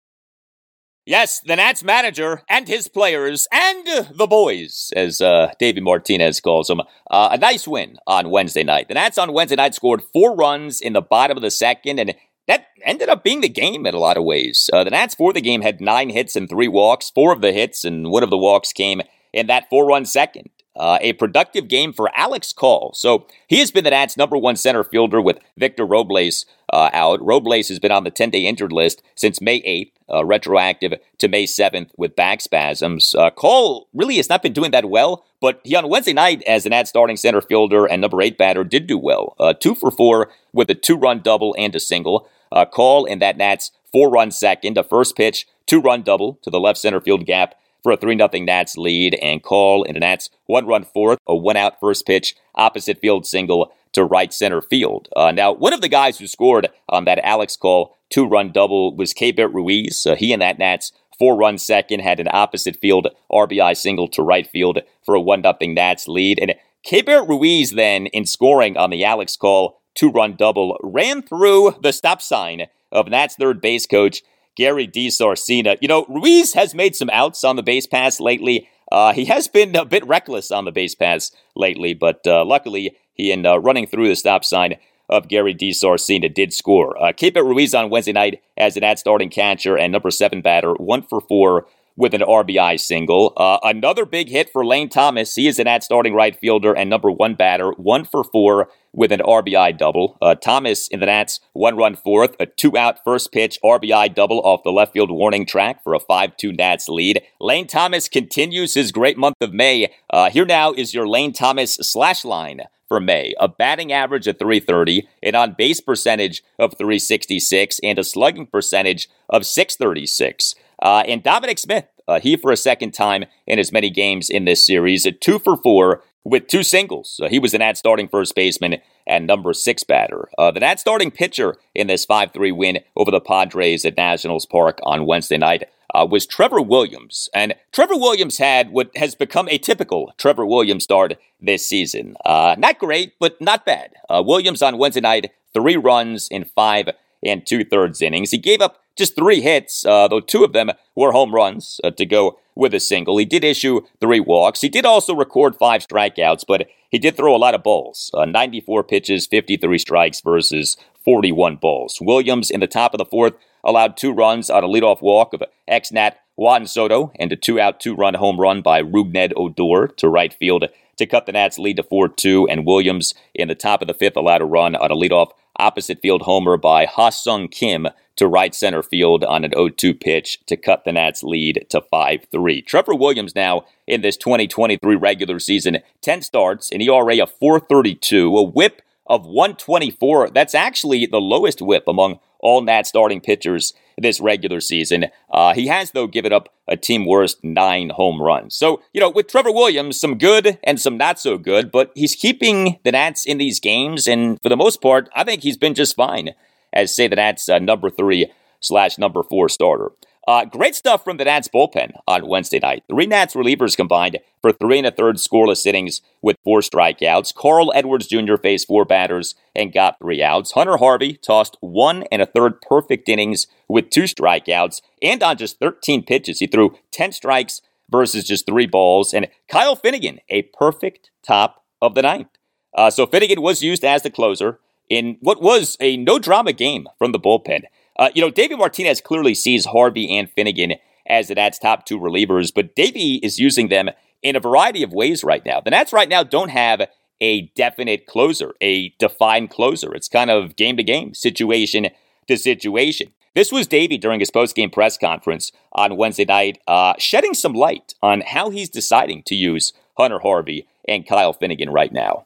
Yes, the Nats manager and his players and the boys, as uh, Davey Martinez calls them, uh, a nice win on Wednesday night. The Nats on Wednesday night scored four runs in the bottom of the second, and that ended up being the game in a lot of ways. Uh, the Nats for the game had nine hits and three walks. Four of the hits and one of the walks came in that four run second. Uh, a productive game for Alex Call. So he has been the Nats' number one center fielder with Victor Robles uh, out. Robles has been on the 10 day injured list since May 8th, uh, retroactive to May 7th with back spasms. Uh, Call really has not been doing that well, but he on Wednesday night, as the Nats starting center fielder and number eight batter, did do well. Uh, two for four with a two run double and a single. Uh, Call in that Nats four run second, a first pitch, two run double to the left center field gap for a 3 0 Nats lead and call in the Nats one run fourth, a one out first pitch, opposite field single to right center field. Uh, now, one of the guys who scored on that Alex Call two run double was Keibert Ruiz. Uh, he and that Nats four run second had an opposite field RBI single to right field for a 1 0 Nats lead. And Keibert Ruiz then, in scoring on the Alex Call two run double, ran through the stop sign of Nats third base coach Gary DiSarcina. You know, Ruiz has made some outs on the base pass lately. Uh, he has been a bit reckless on the base pass lately, but uh, luckily he, in uh, running through the stop sign of Gary DiSarcina, did score. Uh, it Ruiz on Wednesday night as an ad starting catcher and number seven batter, one for four with an RBI single. Uh, another big hit for Lane Thomas. He is an at starting right fielder and number one batter, one for four with an RBI double. Uh, Thomas in the Nats, one run fourth, a two out first pitch RBI double off the left field warning track for a 5 2 Nats lead. Lane Thomas continues his great month of May. Uh, here now is your Lane Thomas slash line for May. A batting average of 330, an on base percentage of 366, and a slugging percentage of 636. Uh, and Dominic Smith, uh, he for a second time in as many games in this series, a two for four with two singles. Uh, he was the Nats starting first baseman and number six batter. Uh, the Nats starting pitcher in this 5 3 win over the Padres at Nationals Park on Wednesday night uh, was Trevor Williams. And Trevor Williams had what has become a typical Trevor Williams start this season. Uh, not great, but not bad. Uh, Williams on Wednesday night, three runs in five and two thirds innings. He gave up just three hits, uh, though two of them were home runs uh, to go with a single. He did issue three walks. He did also record five strikeouts, but he did throw a lot of balls uh, 94 pitches, 53 strikes versus 41 balls. Williams in the top of the fourth allowed two runs on a leadoff walk of ex Nat Juan Soto and a two out, two run home run by Rougned Odor to right field to cut the Nats lead to 4 2. And Williams in the top of the fifth allowed a run on a leadoff opposite field homer by Ha-Seong Kim to right center field on an 0 2 pitch to cut the Nats lead to 5 3. Trevor Williams now in this 2023 regular season, 10 starts, an ERA of 432, a whip of 124. That's actually the lowest whip among all Nats starting pitchers this regular season. Uh, he has, though, given up a team worst nine home runs. So, you know, with Trevor Williams, some good and some not so good, but he's keeping the Nats in these games. And for the most part, I think he's been just fine as, say, the Nats uh, number three slash number four starter. Uh, great stuff from the Nats bullpen on Wednesday night. Three Nats relievers combined for three and a third scoreless innings with four strikeouts. Carl Edwards Jr. faced four batters and got three outs. Hunter Harvey tossed one and a third perfect innings with two strikeouts. And on just 13 pitches, he threw 10 strikes versus just three balls. And Kyle Finnegan, a perfect top of the ninth. Uh, so Finnegan was used as the closer in what was a no drama game from the bullpen. Uh, you know, David Martinez clearly sees Harvey and Finnegan as the Nats' top two relievers, but Davey is using them in a variety of ways right now. The Nats right now don't have a definite closer, a defined closer. It's kind of game to game, situation to situation. This was Davey during his post-game press conference on Wednesday night, uh, shedding some light on how he's deciding to use Hunter Harvey and Kyle Finnegan right now?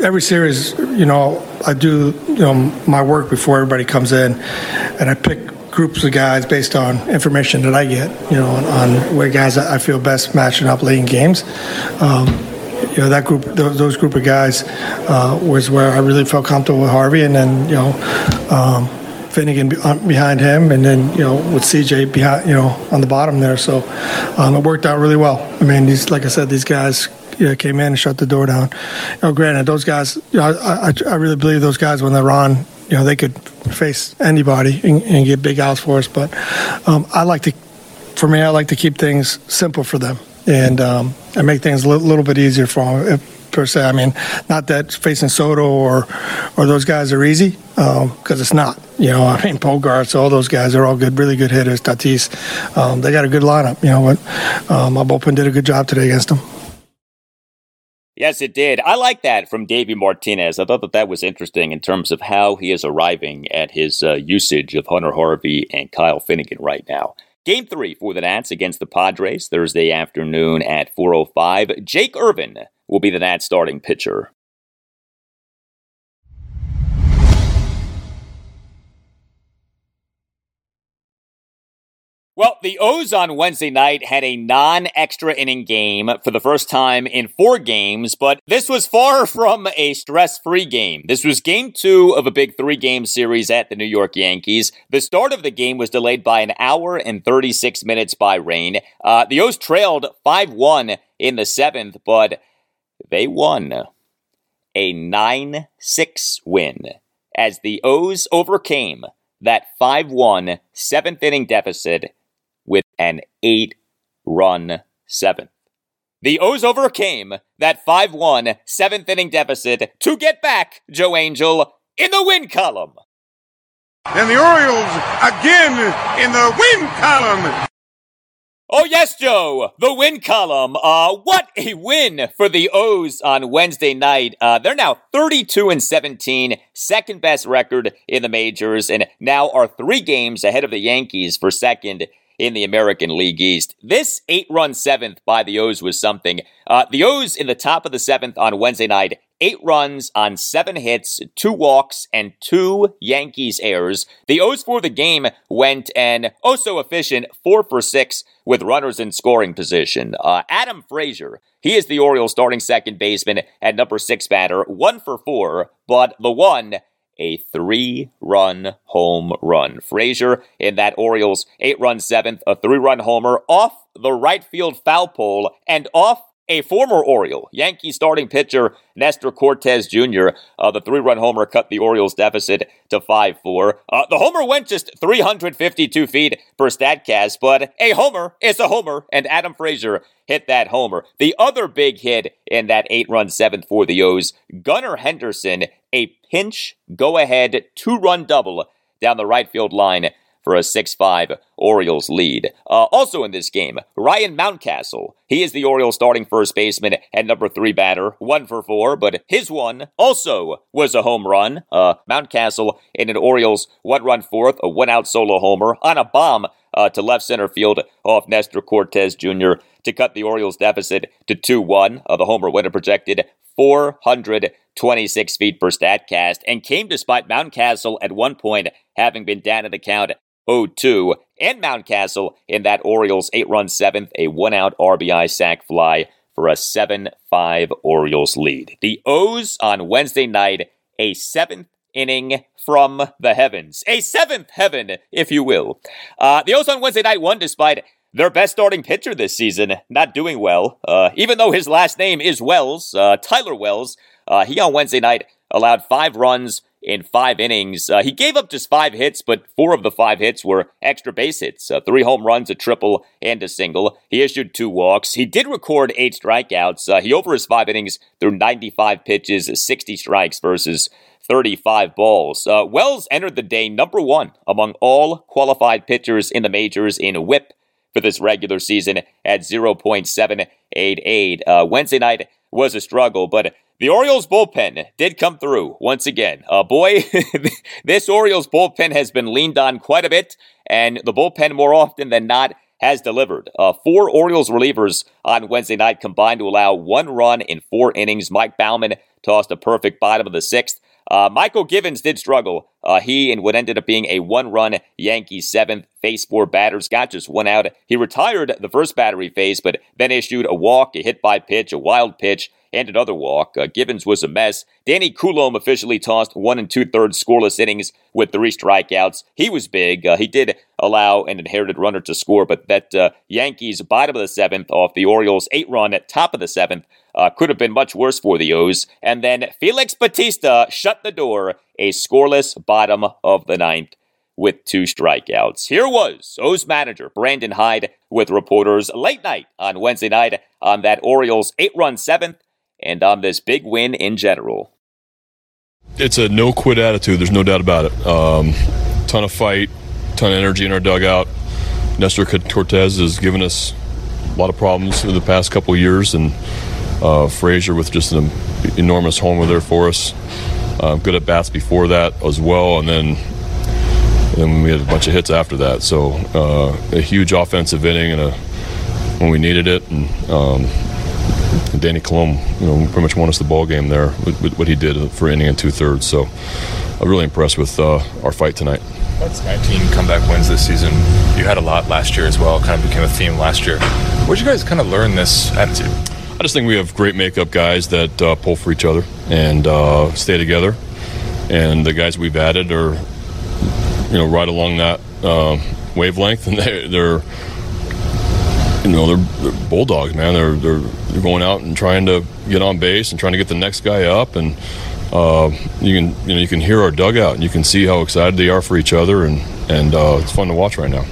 Every series, you know, I do you know my work before everybody comes in, and I pick groups of guys based on information that I get, you know, on, on where guys I feel best matching up late in games. Um, you know that group, those, those group of guys, uh, was where I really felt comfortable with Harvey, and then you know. Um, Finnegan behind him, and then you know with CJ behind, you know on the bottom there. So um, it worked out really well. I mean, these like I said, these guys know, came in and shut the door down. You know, granted, those guys, you know, I, I, I really believe those guys when they're on, you know, they could face anybody and, and get big outs for us. But um, I like to, for me, I like to keep things simple for them and um, and make things a little, little bit easier for them. If, per se. I mean, not that facing Soto or or those guys are easy because um, it's not. You know, (laughs) I mean, Bogaerts, all those guys are all good, really good hitters. Tatis, um, they got a good lineup. You know what? Um, my bullpen did a good job today against them. Yes, it did. I like that from Davey Martinez. I thought that that was interesting in terms of how he is arriving at his uh, usage of Hunter Harvey and Kyle Finnegan right now. Game three for the Nats against the Padres Thursday afternoon at 4:05. Jake Irvin will be the Nats starting pitcher. Well, the O's on Wednesday night had a non extra inning game for the first time in four games, but this was far (laughs) from a stress free game. This was game two of a big three game series at the New York Yankees. The start of the game was delayed by an hour and 36 minutes by rain. Uh, the O's trailed 5 1 in the seventh, but they won a 9 6 win as the O's overcame that 5 1 seventh inning deficit with an eight run seventh. The O's overcame that 5 1 seventh inning deficit to get back Joe Angel in the win column. And the Orioles again in the win column. Oh yes, Joe, the win column. Uh, what a win for the O's on Wednesday night. Uh, they're now 32 and 17, second best record in the majors, and now are three games ahead of the Yankees for second in the American League East. This eight run seventh by the O's was something. Uh, the O's in the top of the seventh on Wednesday night, eight runs on seven hits, two walks, and two Yankees errors. The O's for the game went an oh so efficient four for six with runners in scoring position. Uh, Adam Frazier, he is the Orioles starting second baseman at number six batter, one for four, but the one a three run home run. Frazier in that Orioles eight run seventh, a three run homer off the right field foul pole and off a former Oriole, Yankee starting pitcher Nestor Cortes Jr., uh, the three run homer cut the Orioles deficit to 5 4. Uh, the homer went just 352 feet per StatCast, but a homer is a homer, and Adam Frazier hit that homer. The other big hit in that eight run seventh for the O's, Gunnar Henderson, a pinch go ahead two run double down the right field line for a 6 5 Orioles lead. Uh, also in this game, Ryan Mountcastle. He is the Orioles starting first baseman and number three batter, one for four, but his one also was a home run. Uh, Mountcastle in an Orioles one run fourth, a one out solo homer on a bomb uh, to left center field off Nestor Cortes Jr. to cut the Orioles deficit to 2 1. Uh, the homer winner projected 426 feet per StatCast and came despite Mountcastle at one point having been down in the count 0-2, and Mountcastle in that Orioles eight-run seventh, a one-out RBI sac fly for a 7-5 Orioles lead. The O's on Wednesday night, a seventh inning from the heavens. A seventh heaven, if you will. Uh, the O's on Wednesday night won despite their best starting pitcher this season not doing well. Uh, even though his last name is Wells, uh, Tyler Wells, uh, he on Wednesday night allowed five runs in five innings. Uh, he gave up just five hits, but four of the five hits were extra base hits uh, three home runs, a triple, and a single. He issued two walks. He did record eight strikeouts. Uh, he over his five innings threw 95 pitches, 60 strikes versus 35 balls. Uh, Wells entered the day number one among all qualified pitchers in the majors in whip for this regular season at 0.788. Uh, Wednesday night was a struggle, but the Orioles bullpen did come through once again. Uh, boy, (laughs) this Orioles bullpen has been leaned on quite a bit, and the bullpen more often than not has delivered. Uh, four Orioles relievers on Wednesday night combined to allow one run in four innings. Mike Baumann tossed a perfect bottom of the sixth. Uh, Mychal Givens did struggle. Uh, he and what ended up being a one run Yankees seventh faced four batters, got just one out. He retired the first battery phase, but then issued a walk, a hit by pitch, a wild pitch, and another walk. Uh, Givens was a mess. Danny Coulombe officially tossed one and two thirds scoreless innings with three strikeouts. He was big. Uh, he did allow an inherited runner to score, but that uh, Yankees bottom of the seventh off the Orioles eight run at top of the seventh uh, could have been much worse for the O's. And then Felix Bautista shut the door, a scoreless bottom of the ninth with two strikeouts. Here was O's manager Brandon Hyde with reporters late night on Wednesday night on that Orioles eight run seventh and on this big win in general. It's a no quit attitude. There's no doubt about it. Um, ton of fight, ton of energy in our dugout. Nestor Cortes has given us a lot of problems in the past couple years, and uh, Frazier with just an enormous homer there for us. Uh, good at bats before that as well, and then and we had a bunch of hits after that. So uh, a huge offensive inning and a when we needed it, and um, and Danny Coulombe, you know, pretty much won us the ball game there with, with what he did for inning and two thirds. So I'm really impressed with uh, our fight tonight. That's 19 comeback wins this season. You had a lot last year as well. Kind of became a theme last year. Where'd you guys kind of learn this attitude? I just think we have great makeup guys that uh, pull for each other and uh, stay together. And the guys we've added are, you know, right along that uh, wavelength, (laughs) and they, they're you know they're, they're, bulldogs, man. They're, they're they're going out and trying to get on base and trying to get the next guy up, and uh, you can you know you can hear our dugout and you can see how excited they are for each other, and and uh, it's fun to watch right now.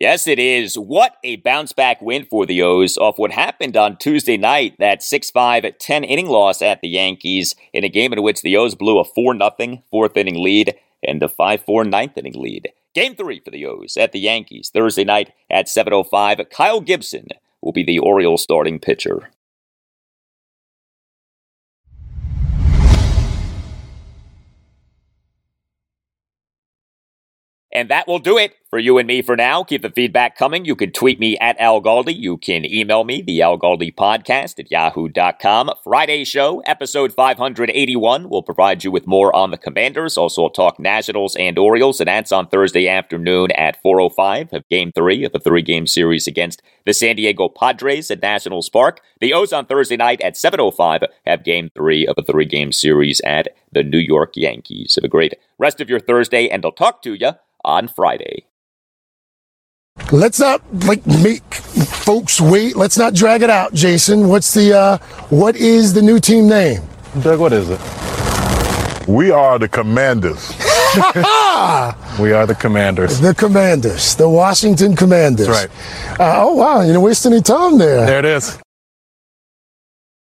Yes, it is. What a bounce back win for the O's off what happened on Tuesday night, that 6 5 10 inning loss at the Yankees in a game in which the O's blew a 4 0 fourth inning lead and a 5 4 ninth inning lead. Game three for the O's at the Yankees Thursday night at 7.05. Kyle Gibson will be the Orioles starting pitcher. And that will do it for you and me for now. Keep the feedback coming. You can tweet me at Al Galdi. You can email me, the Al Galdi podcast at yahoo.com. Friday show, episode 581, will provide you with more on the Commanders. Also, I'll talk Nationals and Orioles, and that's on Thursday afternoon at 4.05 of Game 3 of the three-game series against the San Diego Padres at Nationals Park. The O's on Thursday night at 7.05 have Game 3 of a three-game series at the New York Yankees. Have a great rest of your Thursday, and I'll talk to you on Friday. Let's not like make folks wait. Let's not drag it out, Jason. What's the uh what is the new team name? Doug, what is it? We are the Commanders. (laughs) we are the Commanders. The Commanders, the Washington Commanders. That's right. Uh, oh wow, you didn't waste any time there. There it is.